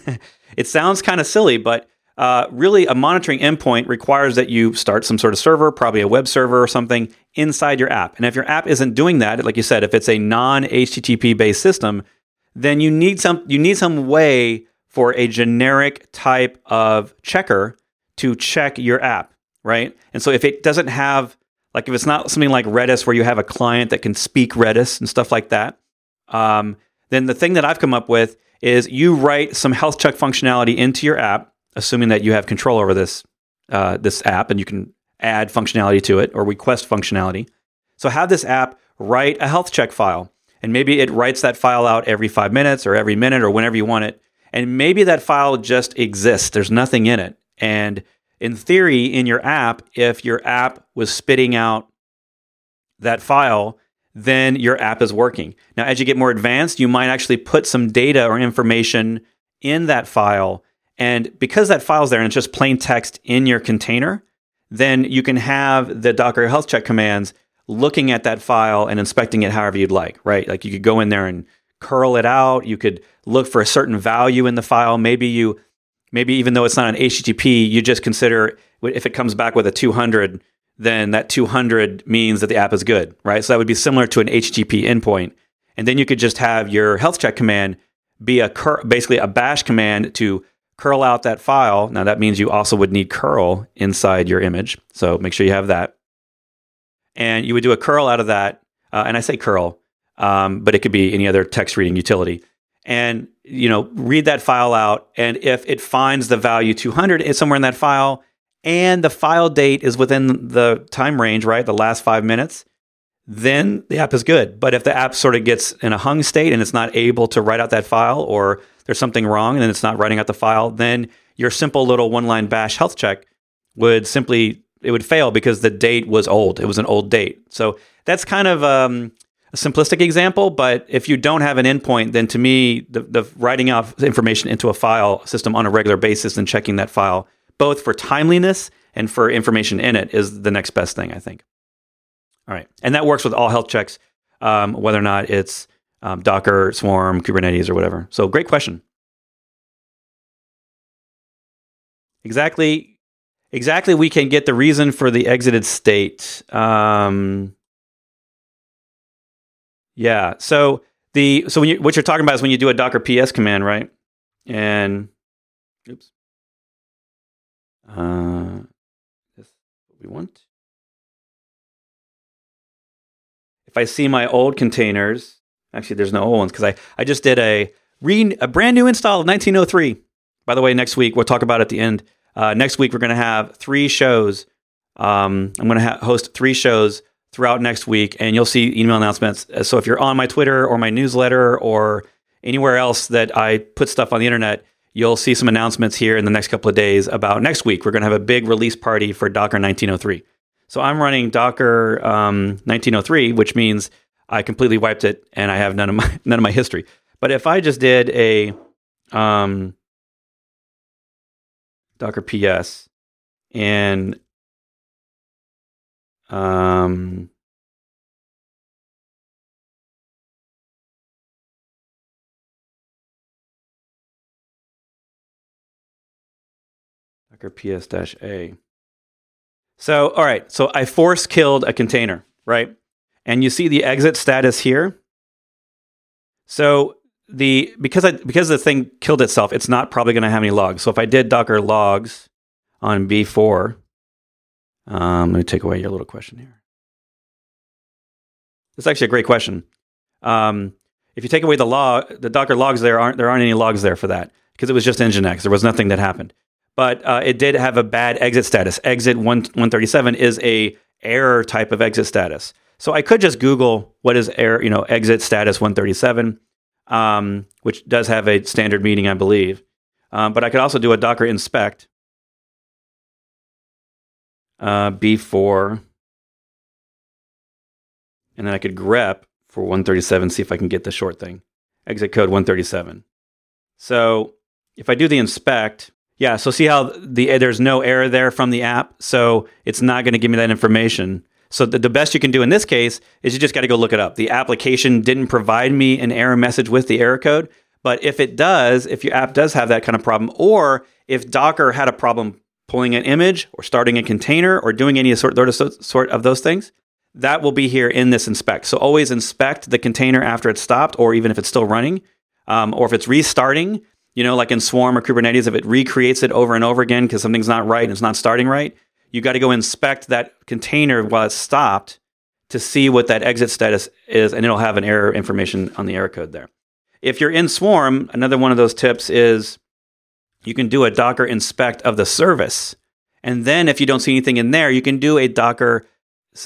it sounds kind of silly, but uh, really, a monitoring endpoint requires that you start some sort of server, probably a web server or something, inside your app. And if your app isn't doing that, like you said, if it's a non-HTTP based system, then you need some you need some way for a generic type of checker to check your app, right? And so if it doesn't have like if it's not something like Redis where you have a client that can speak Redis and stuff like that, um, then the thing that I've come up with is you write some health check functionality into your app assuming that you have control over this uh, this app and you can add functionality to it or request functionality. So have this app write a health check file, and maybe it writes that file out every five minutes or every minute or whenever you want it. And maybe that file just exists. There's nothing in it. And in theory, in your app, if your app was spitting out that file, then your app is working. Now, as you get more advanced, you might actually put some data or information in that file and because that file's there and it's just plain text in your container, then you can have the Docker health check commands looking at that file and inspecting it however you'd like, right? Like you could go in there and curl it out. You could look for a certain value in the file. Maybe you, maybe even though it's not an HTTP, you just consider if it comes back with a 200, then that 200 means that the app is good, right? So that would be similar to an HTTP endpoint. And then you could just have your health check command be a cur- basically a bash command to curl out that file. Now, that means you also would need curl inside your image. So make sure you have that. And you would do a curl out of that. Uh, and I say curl, um, but it could be any other text reading utility. And you know, read that file out. And if it finds the value 200 is somewhere in that file, and the file date is within the time range, right? The last five minutes, then the app is good. But if the app sort of gets in a hung state and it's not able to write out that file, or there's something wrong and it's not writing out the file, then your simple little one line bash health check would simply it would fail because the date was old. It was an old date. So that's kind of um, a simplistic example, but if you don't have an endpoint, then to me, the, the writing out information into a file system on a regular basis and checking that file, both for timeliness and for information in it, is the next best thing, I think. All right. And that works with all health checks, um, whether or not it's um, Docker, Swarm, Kubernetes, or whatever. So, great question. Exactly, exactly. We can get the reason for the exited state. Um, yeah. So the so you what you're talking about is when you do a Docker PS command, right? And oops. Uh, this what we want. If I see my old containers, actually, there's no old ones because I, I just did a re, a brand new install of 1903. By the way, next week we'll talk about at the end. Uh, next week we're going to have three shows. Um, I'm going to ha- host three shows throughout next week, and you'll see email announcements. Uh, so if you're on my Twitter or my newsletter or anywhere else that I put stuff on the internet, you'll see some announcements here in the next couple of days about next week. We're going to have a big release party for Docker 1903. So I'm running Docker um, 1903, which means I completely wiped it and I have none of my none of my history. But if I just did a um, Docker PS and um, Docker PS dash A. So, all right. So I force killed a container, right? And you see the exit status here. So the because I because the thing killed itself, it's not probably going to have any logs. So if I did Docker logs on B4, um, let me take away your little question here. It's actually a great question. Um, if you take away the log, the Docker logs, there aren't there aren't any logs there for that because it was just Nginx. There was nothing that happened but uh, it did have a bad exit status. Exit 1, 137 is a error type of exit status. So I could just Google what is error, you know, exit status 137. Um, which does have a standard meaning, I believe. Um, but I could also do a docker inspect uh, b4, and then I could grep for 137, see if I can get the short thing. Exit code 137. So if I do the inspect, yeah, so see how the there's no error there from the app, so it's not going to give me that information. So the, the best you can do in this case is you just got to go look it up. The application didn't provide me an error message with the error code, but if it does, if your app does have that kind of problem, or if Docker had a problem pulling an image or starting a container or doing any sort, sort of those things, that will be here in this inspect. So always inspect the container after it's stopped, or even if it's still running, um, or if it's restarting, you know, like in Swarm or Kubernetes, if it recreates it over and over again because something's not right and it's not starting right, you got to go inspect that container while it's stopped to see what that exit status is, and it'll have an error information on the error code there. If you're in Swarm, another one of those tips is you can do a Docker inspect of the service. And then if you don't see anything in there, you can do a Docker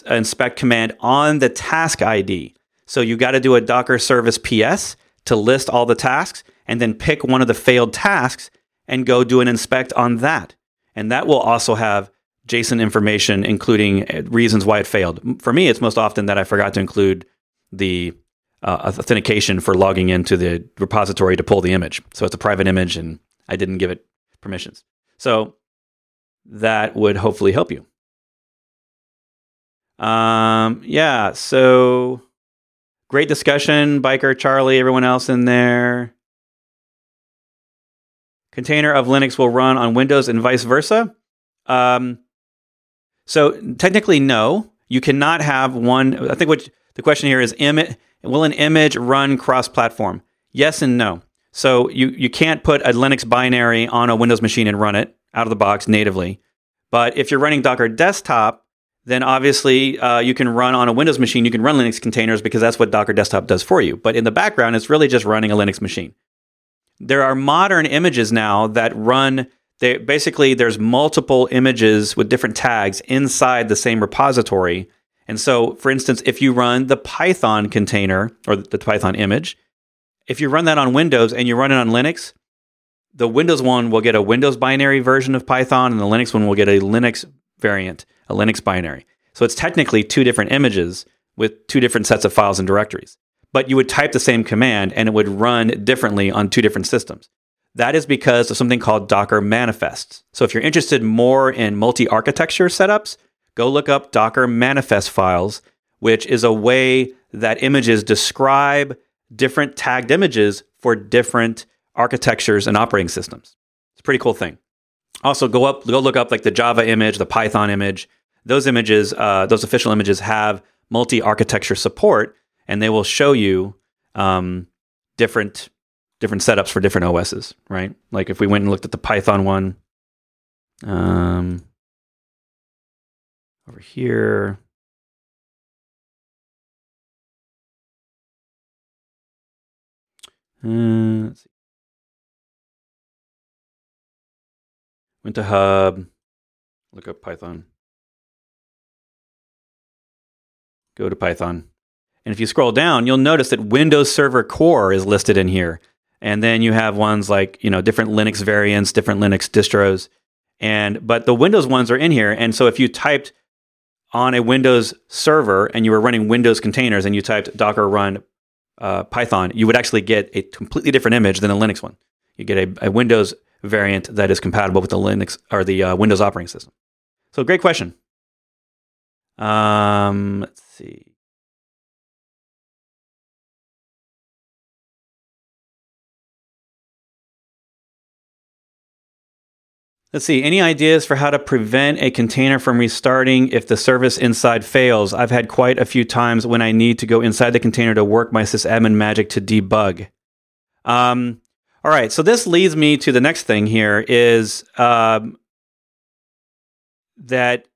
uh, inspect command on the task ID. So you got to do a Docker service PS to list all the tasks and then pick one of the failed tasks and go do an inspect on that. And that will also have JSON information, including uh, reasons why it failed. For me, it's most often that I forgot to include the uh, authentication for logging into the repository to pull the image. So it's a private image and I didn't give it permissions. So that would hopefully help you. Um, yeah, so great discussion, Biker, Charlie, everyone else in there. Container of Linux will run on Windows and vice versa. Um, so technically, no, you cannot have one. I think what the question here is: will an image run cross-platform? Yes and no. So you you can't put a Linux binary on a Windows machine and run it out of the box natively. But if you're running Docker Desktop, then obviously uh, you can run on a Windows machine. You can run Linux containers because that's what Docker Desktop does for you. But in the background, it's really just running a Linux machine. There are modern images now that run. They, basically, there's multiple images with different tags inside the same repository. And so, for instance, if you run the Python container or the Python image, if you run that on Windows and you run it on Linux, the Windows one will get a Windows binary version of Python, and the Linux one will get a Linux variant, a Linux binary. So it's technically two different images with two different sets of files and directories. But you would type the same command and it would run differently on two different systems. That is because of something called Docker manifests. So if you're interested more in multi architecture setups, go look up Docker manifest files, which is a way that images describe different tagged images for different architectures and operating systems. It's a pretty cool thing. Also, go up, go look up like the Java image, the Python image. Those images, uh, those official images have multi-architecture support, and they will show you um, different different setups for different OSs. Right? Like if we went and looked at the Python one, um, over here, Uh, let's see. Went to Hub. Look up Python. Go to Python. And if you scroll down, you'll notice that Windows Server Core is listed in here. And then you have ones like, you know, different Linux variants, different Linux distros. And but the Windows ones are in here. And so if you typed on a Windows server and you were running Windows containers and you typed docker run uh, Python, you would actually get a completely different image than a Linux one. You get a, a Windows variant that is compatible with the Linux or the uh, Windows operating system. So, great question. Um, let's see. Let's see. Any ideas for how to prevent a container from restarting if the service inside fails? I've had quite a few times when I need to go inside the container to work my sysadmin magic to debug. Um, all right. So this leads me to the next thing here is um, that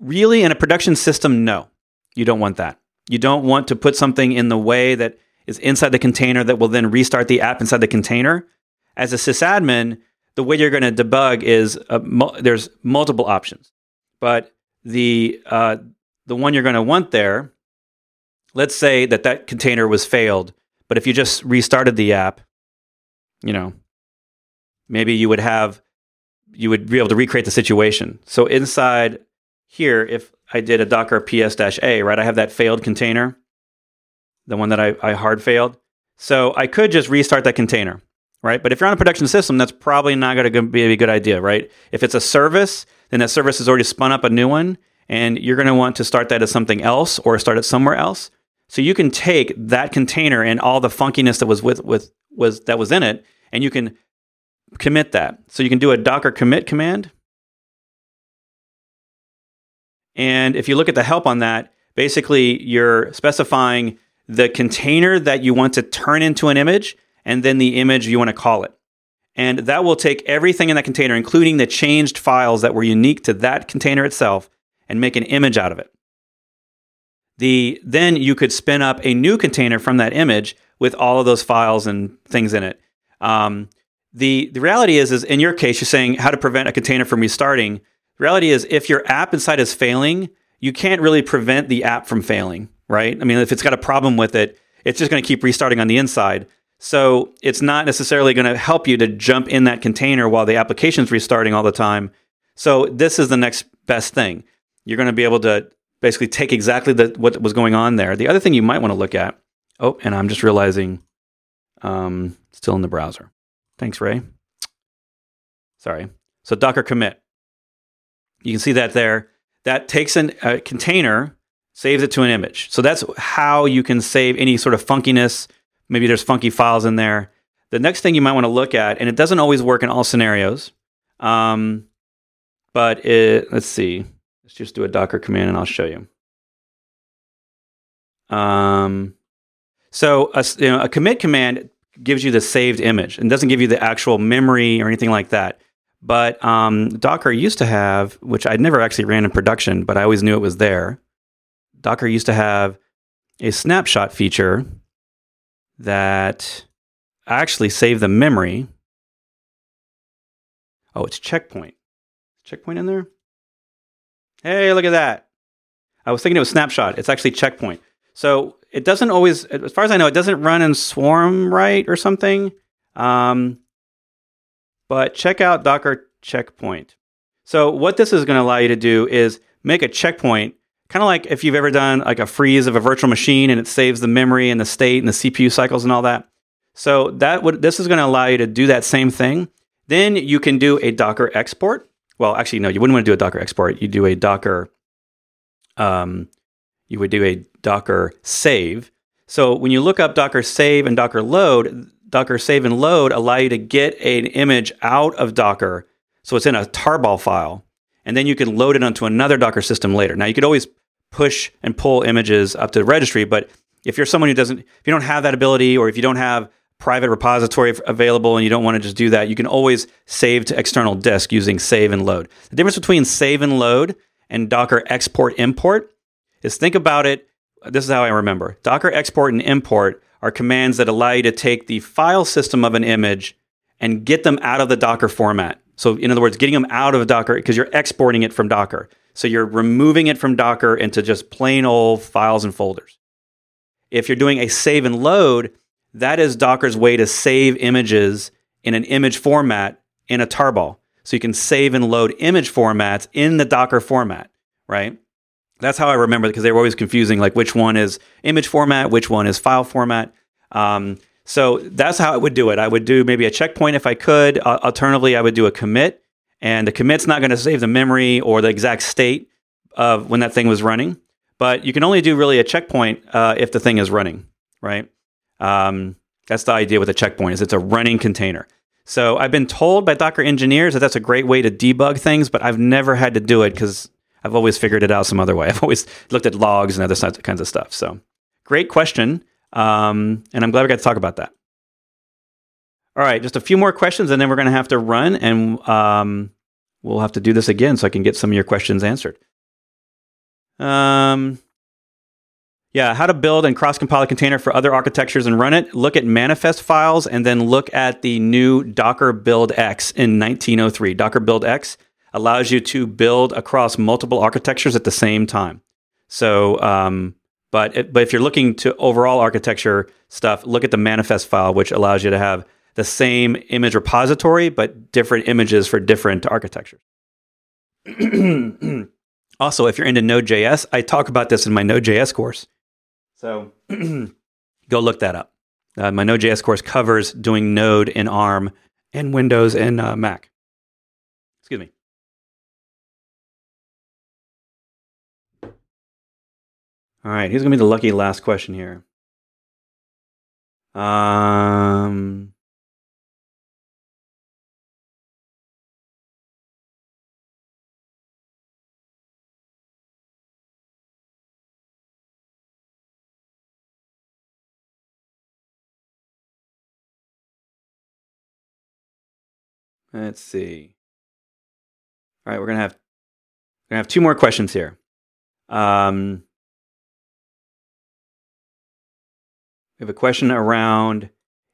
really in a production system, no, you don't want that. You don't want to put something in the way that is inside the container that will then restart the app inside the container. As a sysadmin, the way you're going to debug is uh, there's multiple options, but the uh, the one you're going to want there, let's say that that container was failed But if you just restarted the app, you know, maybe you would have you would be able to recreate the situation. So inside here, if I did a Docker ps-a, right, I have that failed container, the one that I, I hard failed. So I could just restart that container, right? But if you're on a production system, that's probably not going to be a good idea, right? If it's a service, then that service has already spun up a new one, and you're going to want to start that as something else or start it somewhere else. So you can take that container and all the funkiness that was with with was that was in it, and you can commit that. So you can do a docker commit command. And if you look at the help on that, basically you're specifying the container that you want to turn into an image and then the image you want to call it. And that will take everything in that container, including the changed files that were unique to that container itself, and make an image out of it. The, then you could spin up a new container from that image with all of those files and things in it. Um, the the reality is is in your case, you're saying how to prevent a container from restarting. The reality is if your app inside is failing, you can't really prevent the app from failing, right? I mean, if it's got a problem with it, it's just going to keep restarting on the inside. So it's not necessarily going to help you to jump in that container while the application's restarting all the time. So this is the next best thing. You're going to be able to basically take exactly the, what was going on there. The other thing you might want to look at. Oh, and I'm just realizing, um, still in the browser. Thanks, Ray. Sorry. So Docker commit. You can see that there. That takes an, a container, saves it to an image. So that's how you can save any sort of funkiness. Maybe there's funky files in there. The next thing you might want to look at, and it doesn't always work in all scenarios, um, but it, let's see. Let's just do a Docker command and I'll show you. Um, so a, you know, a commit command gives you the saved image and doesn't give you the actual memory or anything like that. But um, Docker used to have, which I never actually ran in production, but I always knew it was there. Docker used to have a snapshot feature that actually saved the memory. Oh, it's checkpoint. Checkpoint in there? Hey, look at that. I was thinking it was snapshot. It's actually checkpoint. So it doesn't always, as far as I know, it doesn't run in Swarm right or something. Um, but check out Docker checkpoint. So what this is going to allow you to do is make a checkpoint, kind of like if you've ever done like a freeze of a virtual machine and it saves the memory and the state and the CPU cycles and all that. So that would this is going to allow you to do that same thing. Then you can do a Docker export. Well, actually, no, you wouldn't want to do a Docker export. You do a Docker um, you would do a Docker save. So when you look up Docker save and Docker load, Docker save and load allow you to get an image out of Docker. So it's in a tarball file. And then you can load it onto another Docker system later. Now you could always push and pull images up to the registry, but if you're someone who doesn't, if you don't have that ability, or if you don't have private repository available and you don't want to just do that, you can always save to external disk using save and load. The difference between save and load and Docker export import is think about it. This is how I remember Docker export and import are commands that allow you to take the file system of an image and get them out of the Docker format. So, in other words, getting them out of Docker because you're exporting it from Docker. So, you're removing it from Docker into just plain old files and folders. If you're doing a save and load, that is Docker's way to save images in an image format in a tarball. So you can save and load image formats in the Docker format, right? that's how I remember because they were always confusing, like which one is image format, which one is file format. Um, so that's how I would do it. I would do maybe a checkpoint if I could. Uh, alternatively, I would do a commit, and the commit's not going to save the memory or the exact state of when that thing was running. But you can only do really a checkpoint uh, if the thing is running, right? Um, that's the idea with a checkpoint is it's a running container. So I've been told by Docker engineers that that's a great way to debug things, but I've never had to do it because I've always figured it out some other way. I've always looked at logs and other kinds of stuff. So, great question. Um, and I'm glad we got to talk about that. All right, just a few more questions, and then we're going to have to run, and um, we'll have to do this again so I can get some of your questions answered. Um, yeah, how to build and cross compile a container for other architectures and run it. Look at manifest files, and then look at the new Docker Buildx in 1903. Docker Buildx allows you to build across multiple architectures at the same time. So um, But it, but if you're looking to overall architecture stuff, look at the manifest file, which allows you to have the same image repository but different images for different architectures. also, if you're into Node.js, I talk about this in my Node.js course. So go look that up. Uh, my Node.js course covers doing Node in ARM and Windows and uh, Mac. Excuse me. All right, who's gonna be the lucky last question here? Um, Let's see. All right, we're gonna have we're gonna have two more questions here. Um, we have a question around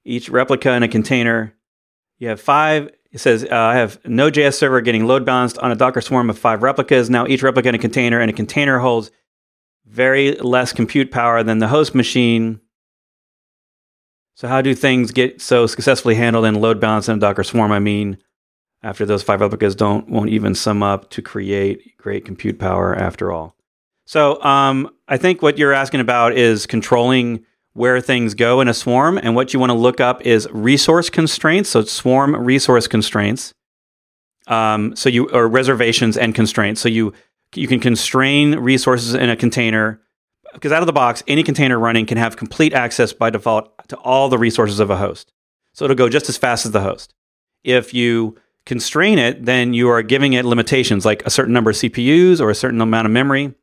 each replica in a container. You have five. It says uh, I have Node.js server getting load balanced on a Docker swarm of five replicas. Now each replica in a container, and a container holds very less compute power than the host machine. So how do things get so successfully handled in load balance in a Docker swarm? I mean, after those five replicas don't won't even sum up to create great compute power after all. So um, I think what you're asking about is controlling where things go in a swarm, and what you want to look up is resource constraints. So swarm resource constraints. Um, so you or reservations and constraints. So you you can constrain resources in a container because out of the box, any container running can have complete access by default to all the resources of a host. So it'll go just as fast as the host. If you constrain it, then you are giving it limitations like a certain number of CPUs or a certain amount of memory.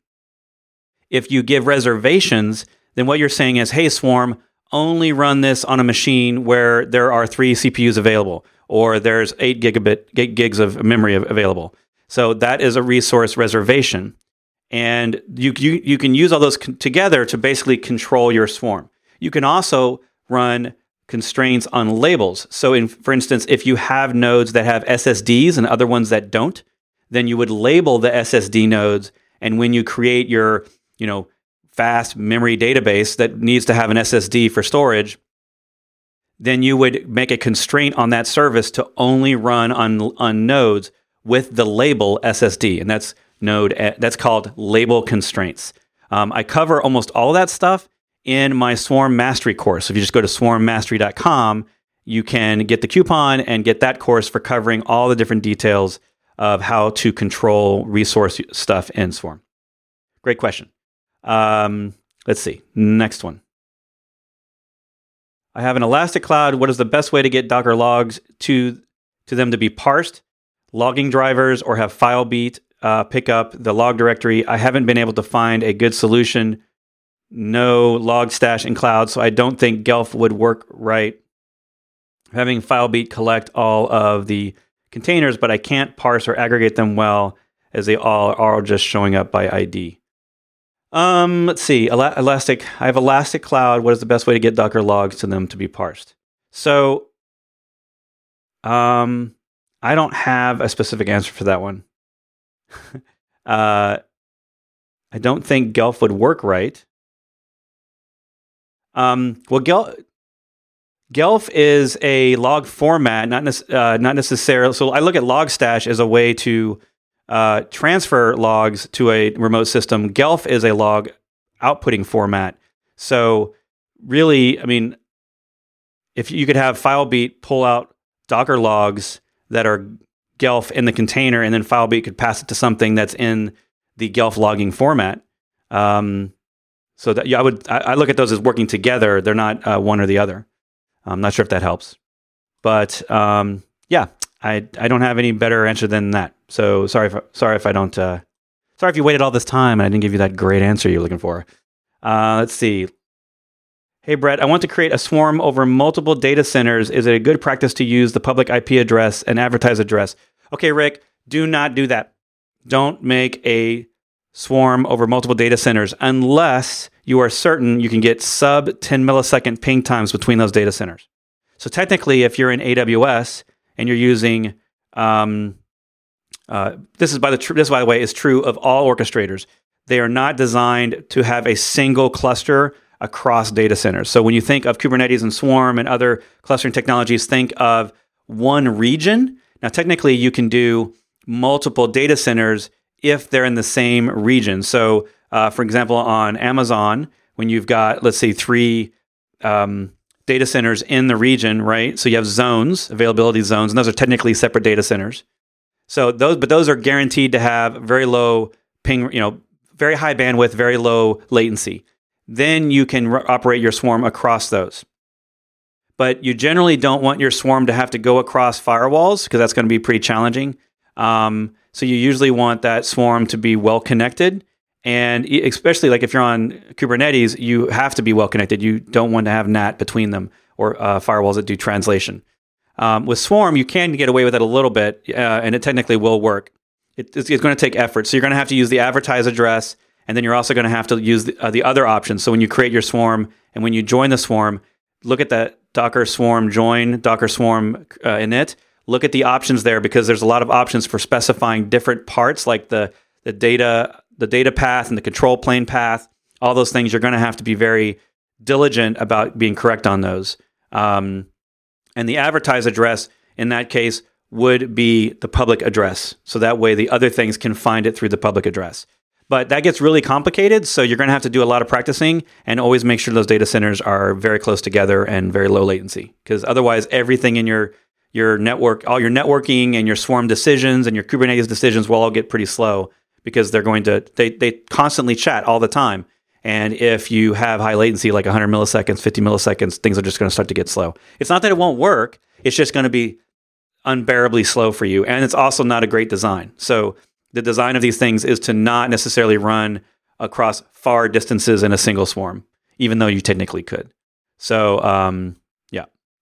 If you give reservations, then what you're saying is, hey, Swarm, only run this on a machine where there are three CPUs available or there's eight gigabit gigs of memory available. So that is a resource reservation and you, you, you can use all those con- together to basically control your swarm. You can also run constraints on labels. So, in, for instance, if you have nodes that have SSDs and other ones that don't, then you would label the SSD nodes. And when you create your, you know, fast memory database that needs to have an SSD for storage, then you would make a constraint on that service to only run on, on nodes with the label SSD. And that's node. That's called label constraints. Um, I cover almost all that stuff in my Swarm Mastery course. If you just go to swarmmastery.com, you can get the coupon and get that course for covering all the different details of how to control resource stuff in Swarm. Great question. Um, let's see. Next one. I have an Elastic Cloud. What is the best way to get Docker logs to to them to be parsed? Logging drivers or have Filebeat uh, pick up the log directory. I haven't been able to find a good solution. No Logstash in cloud, so I don't think Gelf would work right. Having Filebeat collect all of the containers, but I can't parse or aggregate them well as they all are just showing up by ID. Um, let's see. Elastic. I have Elastic Cloud. What is the best way to get Docker logs to them to be parsed? So, um, I don't have a specific answer for that one. uh, I don't think Gelf would work right. Um, well, Gelf, Gelf is a log format, not, ne- uh, not necessarily. So I look at Logstash as a way to uh, transfer logs to a remote system. Gelf is a log outputting format. So really, I mean, if you could have Filebeat pull out Docker logs that are Gelf in the container, and then Filebeat could pass it to something that's in the Gelf logging format. Um, so that yeah, I would I, I, look at those as working together. They're not uh, one or the other. I'm not sure if that helps, but um, yeah, I I don't have any better answer than that. So sorry if sorry if I don't. Uh, sorry if you waited all this time and I didn't give you that great answer you're looking for. Uh, let's see. Hey, Bret, I want to create a swarm over multiple data centers. Is it a good practice to use the public IP address and advertise address? Okay, Rick, do not do that. Don't make a swarm over multiple data centers unless you are certain you can get sub 10 millisecond ping times between those data centers. So technically, if you're in AWS and you're using, um, uh, this is by the tr- this by the way is true of all orchestrators. they are not designed to have a single cluster across data centers. So when you think of Kubernetes and Swarm and other clustering technologies, think of one region. Now, technically, you can do multiple data centers if they're in the same region. So, uh, for example, on Amazon, when you've got, let's say, three um, data centers in the region, right? So you have zones, availability zones, and those are technically separate data centers. So those, but those are guaranteed to have very low ping, you know, very high bandwidth, very low latency. Then you can operate your swarm across those. But you generally don't want your swarm to have to go across firewalls because that's going to be pretty challenging. Um, so you usually want that swarm to be well connected. And especially like if you're on Kubernetes, you have to be well connected. You don't want to have NAT between them or uh, firewalls that do translation. Um, with Swarm, you can get away with it a little bit, uh, and it technically will work. It, it's, it's, going to take effort. So you're going to have to use the advertise address, and then you're also going to have to use the, uh, the other options. So when you create your Swarm and when you join the Swarm, look at that Docker Swarm join, Docker Swarm uh, init. Look at the options there because there's a lot of options for specifying different parts, like the the data the data path and the control plane path, all those things, you're going to have to be very diligent about being correct on those. Um, and the advertise address in that case would be the public address. So that way the other things can find it through the public address. But that gets really complicated. So you're going to have to do a lot of practicing and always make sure those data centers are very close together and very low latency. Because otherwise, everything in your your network, all your networking and your swarm decisions and your Kubernetes decisions will all get pretty slow because they're going to they they constantly chat all the time. And if you have high latency, like 100 milliseconds, 50 milliseconds, things are just going to start to get slow. It's not that it won't work; it's just going to be unbearably slow for you, and it's also not a great design. So the design of these things is to not necessarily run across far distances in a single swarm, even though you technically could. So um,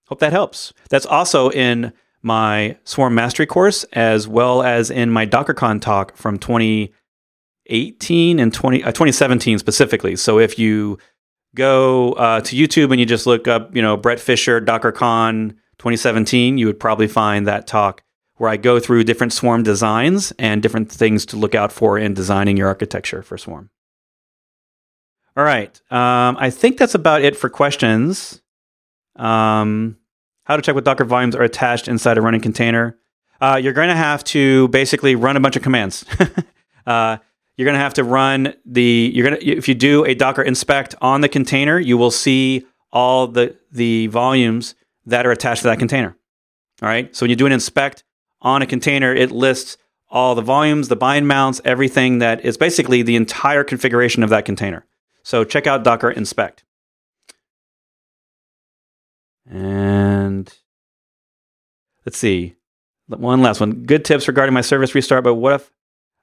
hope that helps. That's also in my Swarm Mastery course, as well as in my DockerCon talk from 2018 and 20, uh, 2017 specifically. So if you go uh, to YouTube and you just look up, you know, Bret Fisher DockerCon 2017, you would probably find that talk where I go through different Swarm designs and different things to look out for in designing your architecture for Swarm. All right. Um, I think that's about it for questions. Um, how to check what Docker volumes are attached inside a running container. Uh, you're going to have to basically run a bunch of commands. uh, you're going to have to run the you're going to if you do a docker inspect on the container, you will see all the the volumes that are attached to that container. All right. So when you do an inspect on a container, it lists all the volumes, the bind mounts, everything that is basically the entire configuration of that container. So check out Docker inspect. And let's see. One last one. Good tips regarding my service restart, but what if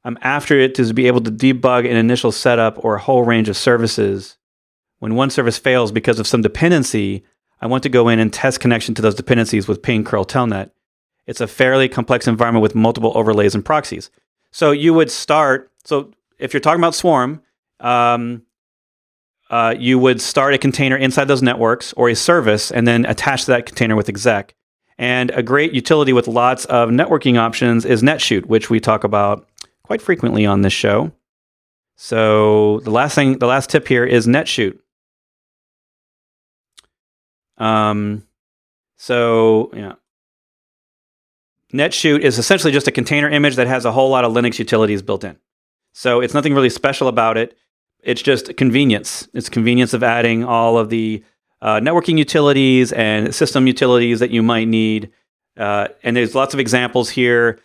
I'm after it to be able to debug an initial setup or a whole range of services? When one service fails because of some dependency, I want to go in and test connection to those dependencies with ping curl telnet. It's a fairly complex environment with multiple overlays and proxies. So you would start. So if you're talking about Swarm, um, uh, you would start a container inside those networks or a service and then attach that container with exec. And a great utility with lots of networking options is NetShoot, which we talk about quite frequently on this show. So the last thing, the last tip here is NetShoot. Um, so yeah, NetShoot is essentially just a container image that has a whole lot of Linux utilities built in. So it's nothing really special about it. It's just convenience. It's convenience of adding all of the uh, networking utilities and system utilities that you might need. Uh, and there's lots of examples here.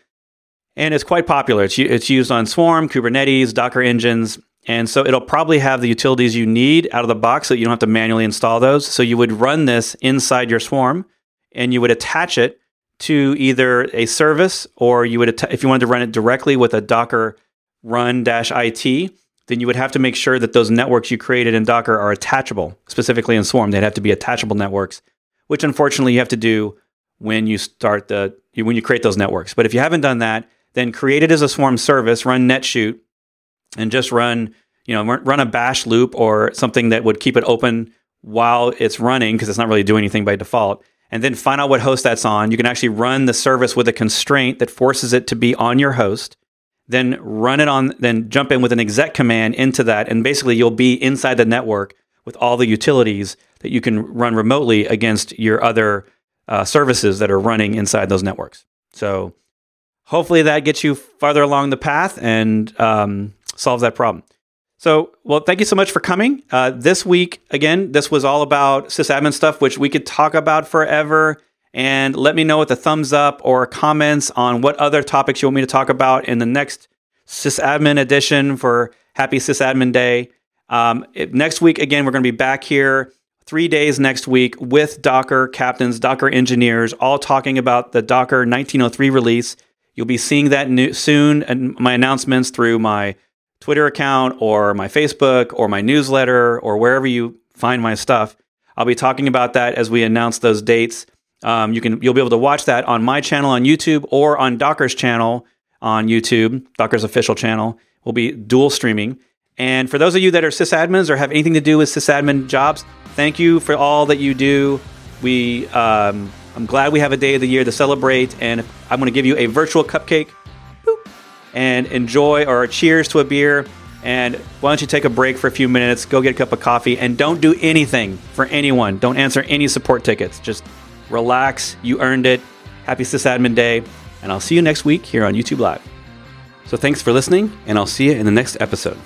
And it's quite popular. It's, it's used on Swarm, Kubernetes, Docker engines. And so it'll probably have the utilities you need out of the box so you don't have to manually install those. So you would run this inside your Swarm and you would attach it to either a service or you would, att- if you wanted to run it directly with a Docker run it, then you would have to make sure that those networks you created in Docker are attachable, specifically in Swarm. They'd have to be attachable networks, which unfortunately you have to do when you start the when you create those networks. But if you haven't done that, then create it as a Swarm service, run NetShoot, and just run you know run a bash loop or something that would keep it open while it's running because it's not really doing anything by default. And then find out what host that's on. You can actually run the service with a constraint that forces it to be on your host then run it on, then jump in with an exec command into that. And basically, you'll be inside the network with all the utilities that you can run remotely against your other uh, services that are running inside those networks. So hopefully that gets you farther along the path and um, solves that problem. So, well, thank you so much for coming. Uh, this week, again, this was all about sysadmin stuff, which we could talk about forever. And let me know with a thumbs up or comments on what other topics you want me to talk about in the next sysadmin edition for Happy Sysadmin Day. Um, it, next week, again, we're going to be back here three days next week with Docker captains, Docker engineers, all talking about the Docker 1903 release. You'll be seeing that new, soon and my announcements through my Twitter account or my Facebook or my newsletter or wherever you find my stuff. I'll be talking about that as we announce those dates. Um, you can you'll be able to watch that on my channel on YouTube or on Docker's channel on YouTube, Docker's official channel. We'll be dual streaming. And for those of you that are sysadmins or have anything to do with sysadmin jobs, thank you for all that you do. We, um, I'm glad we have a day of the year to celebrate, and I'm going to give you a virtual cupcake. Boop, and enjoy or cheers to a beer. And why don't you take a break for a few minutes, go get a cup of coffee, and don't do anything for anyone. Don't answer any support tickets. Just relax. You earned it. Happy Sysadmin Day. And I'll see you next week here on YouTube Live. So thanks for listening, and I'll see you in the next episode.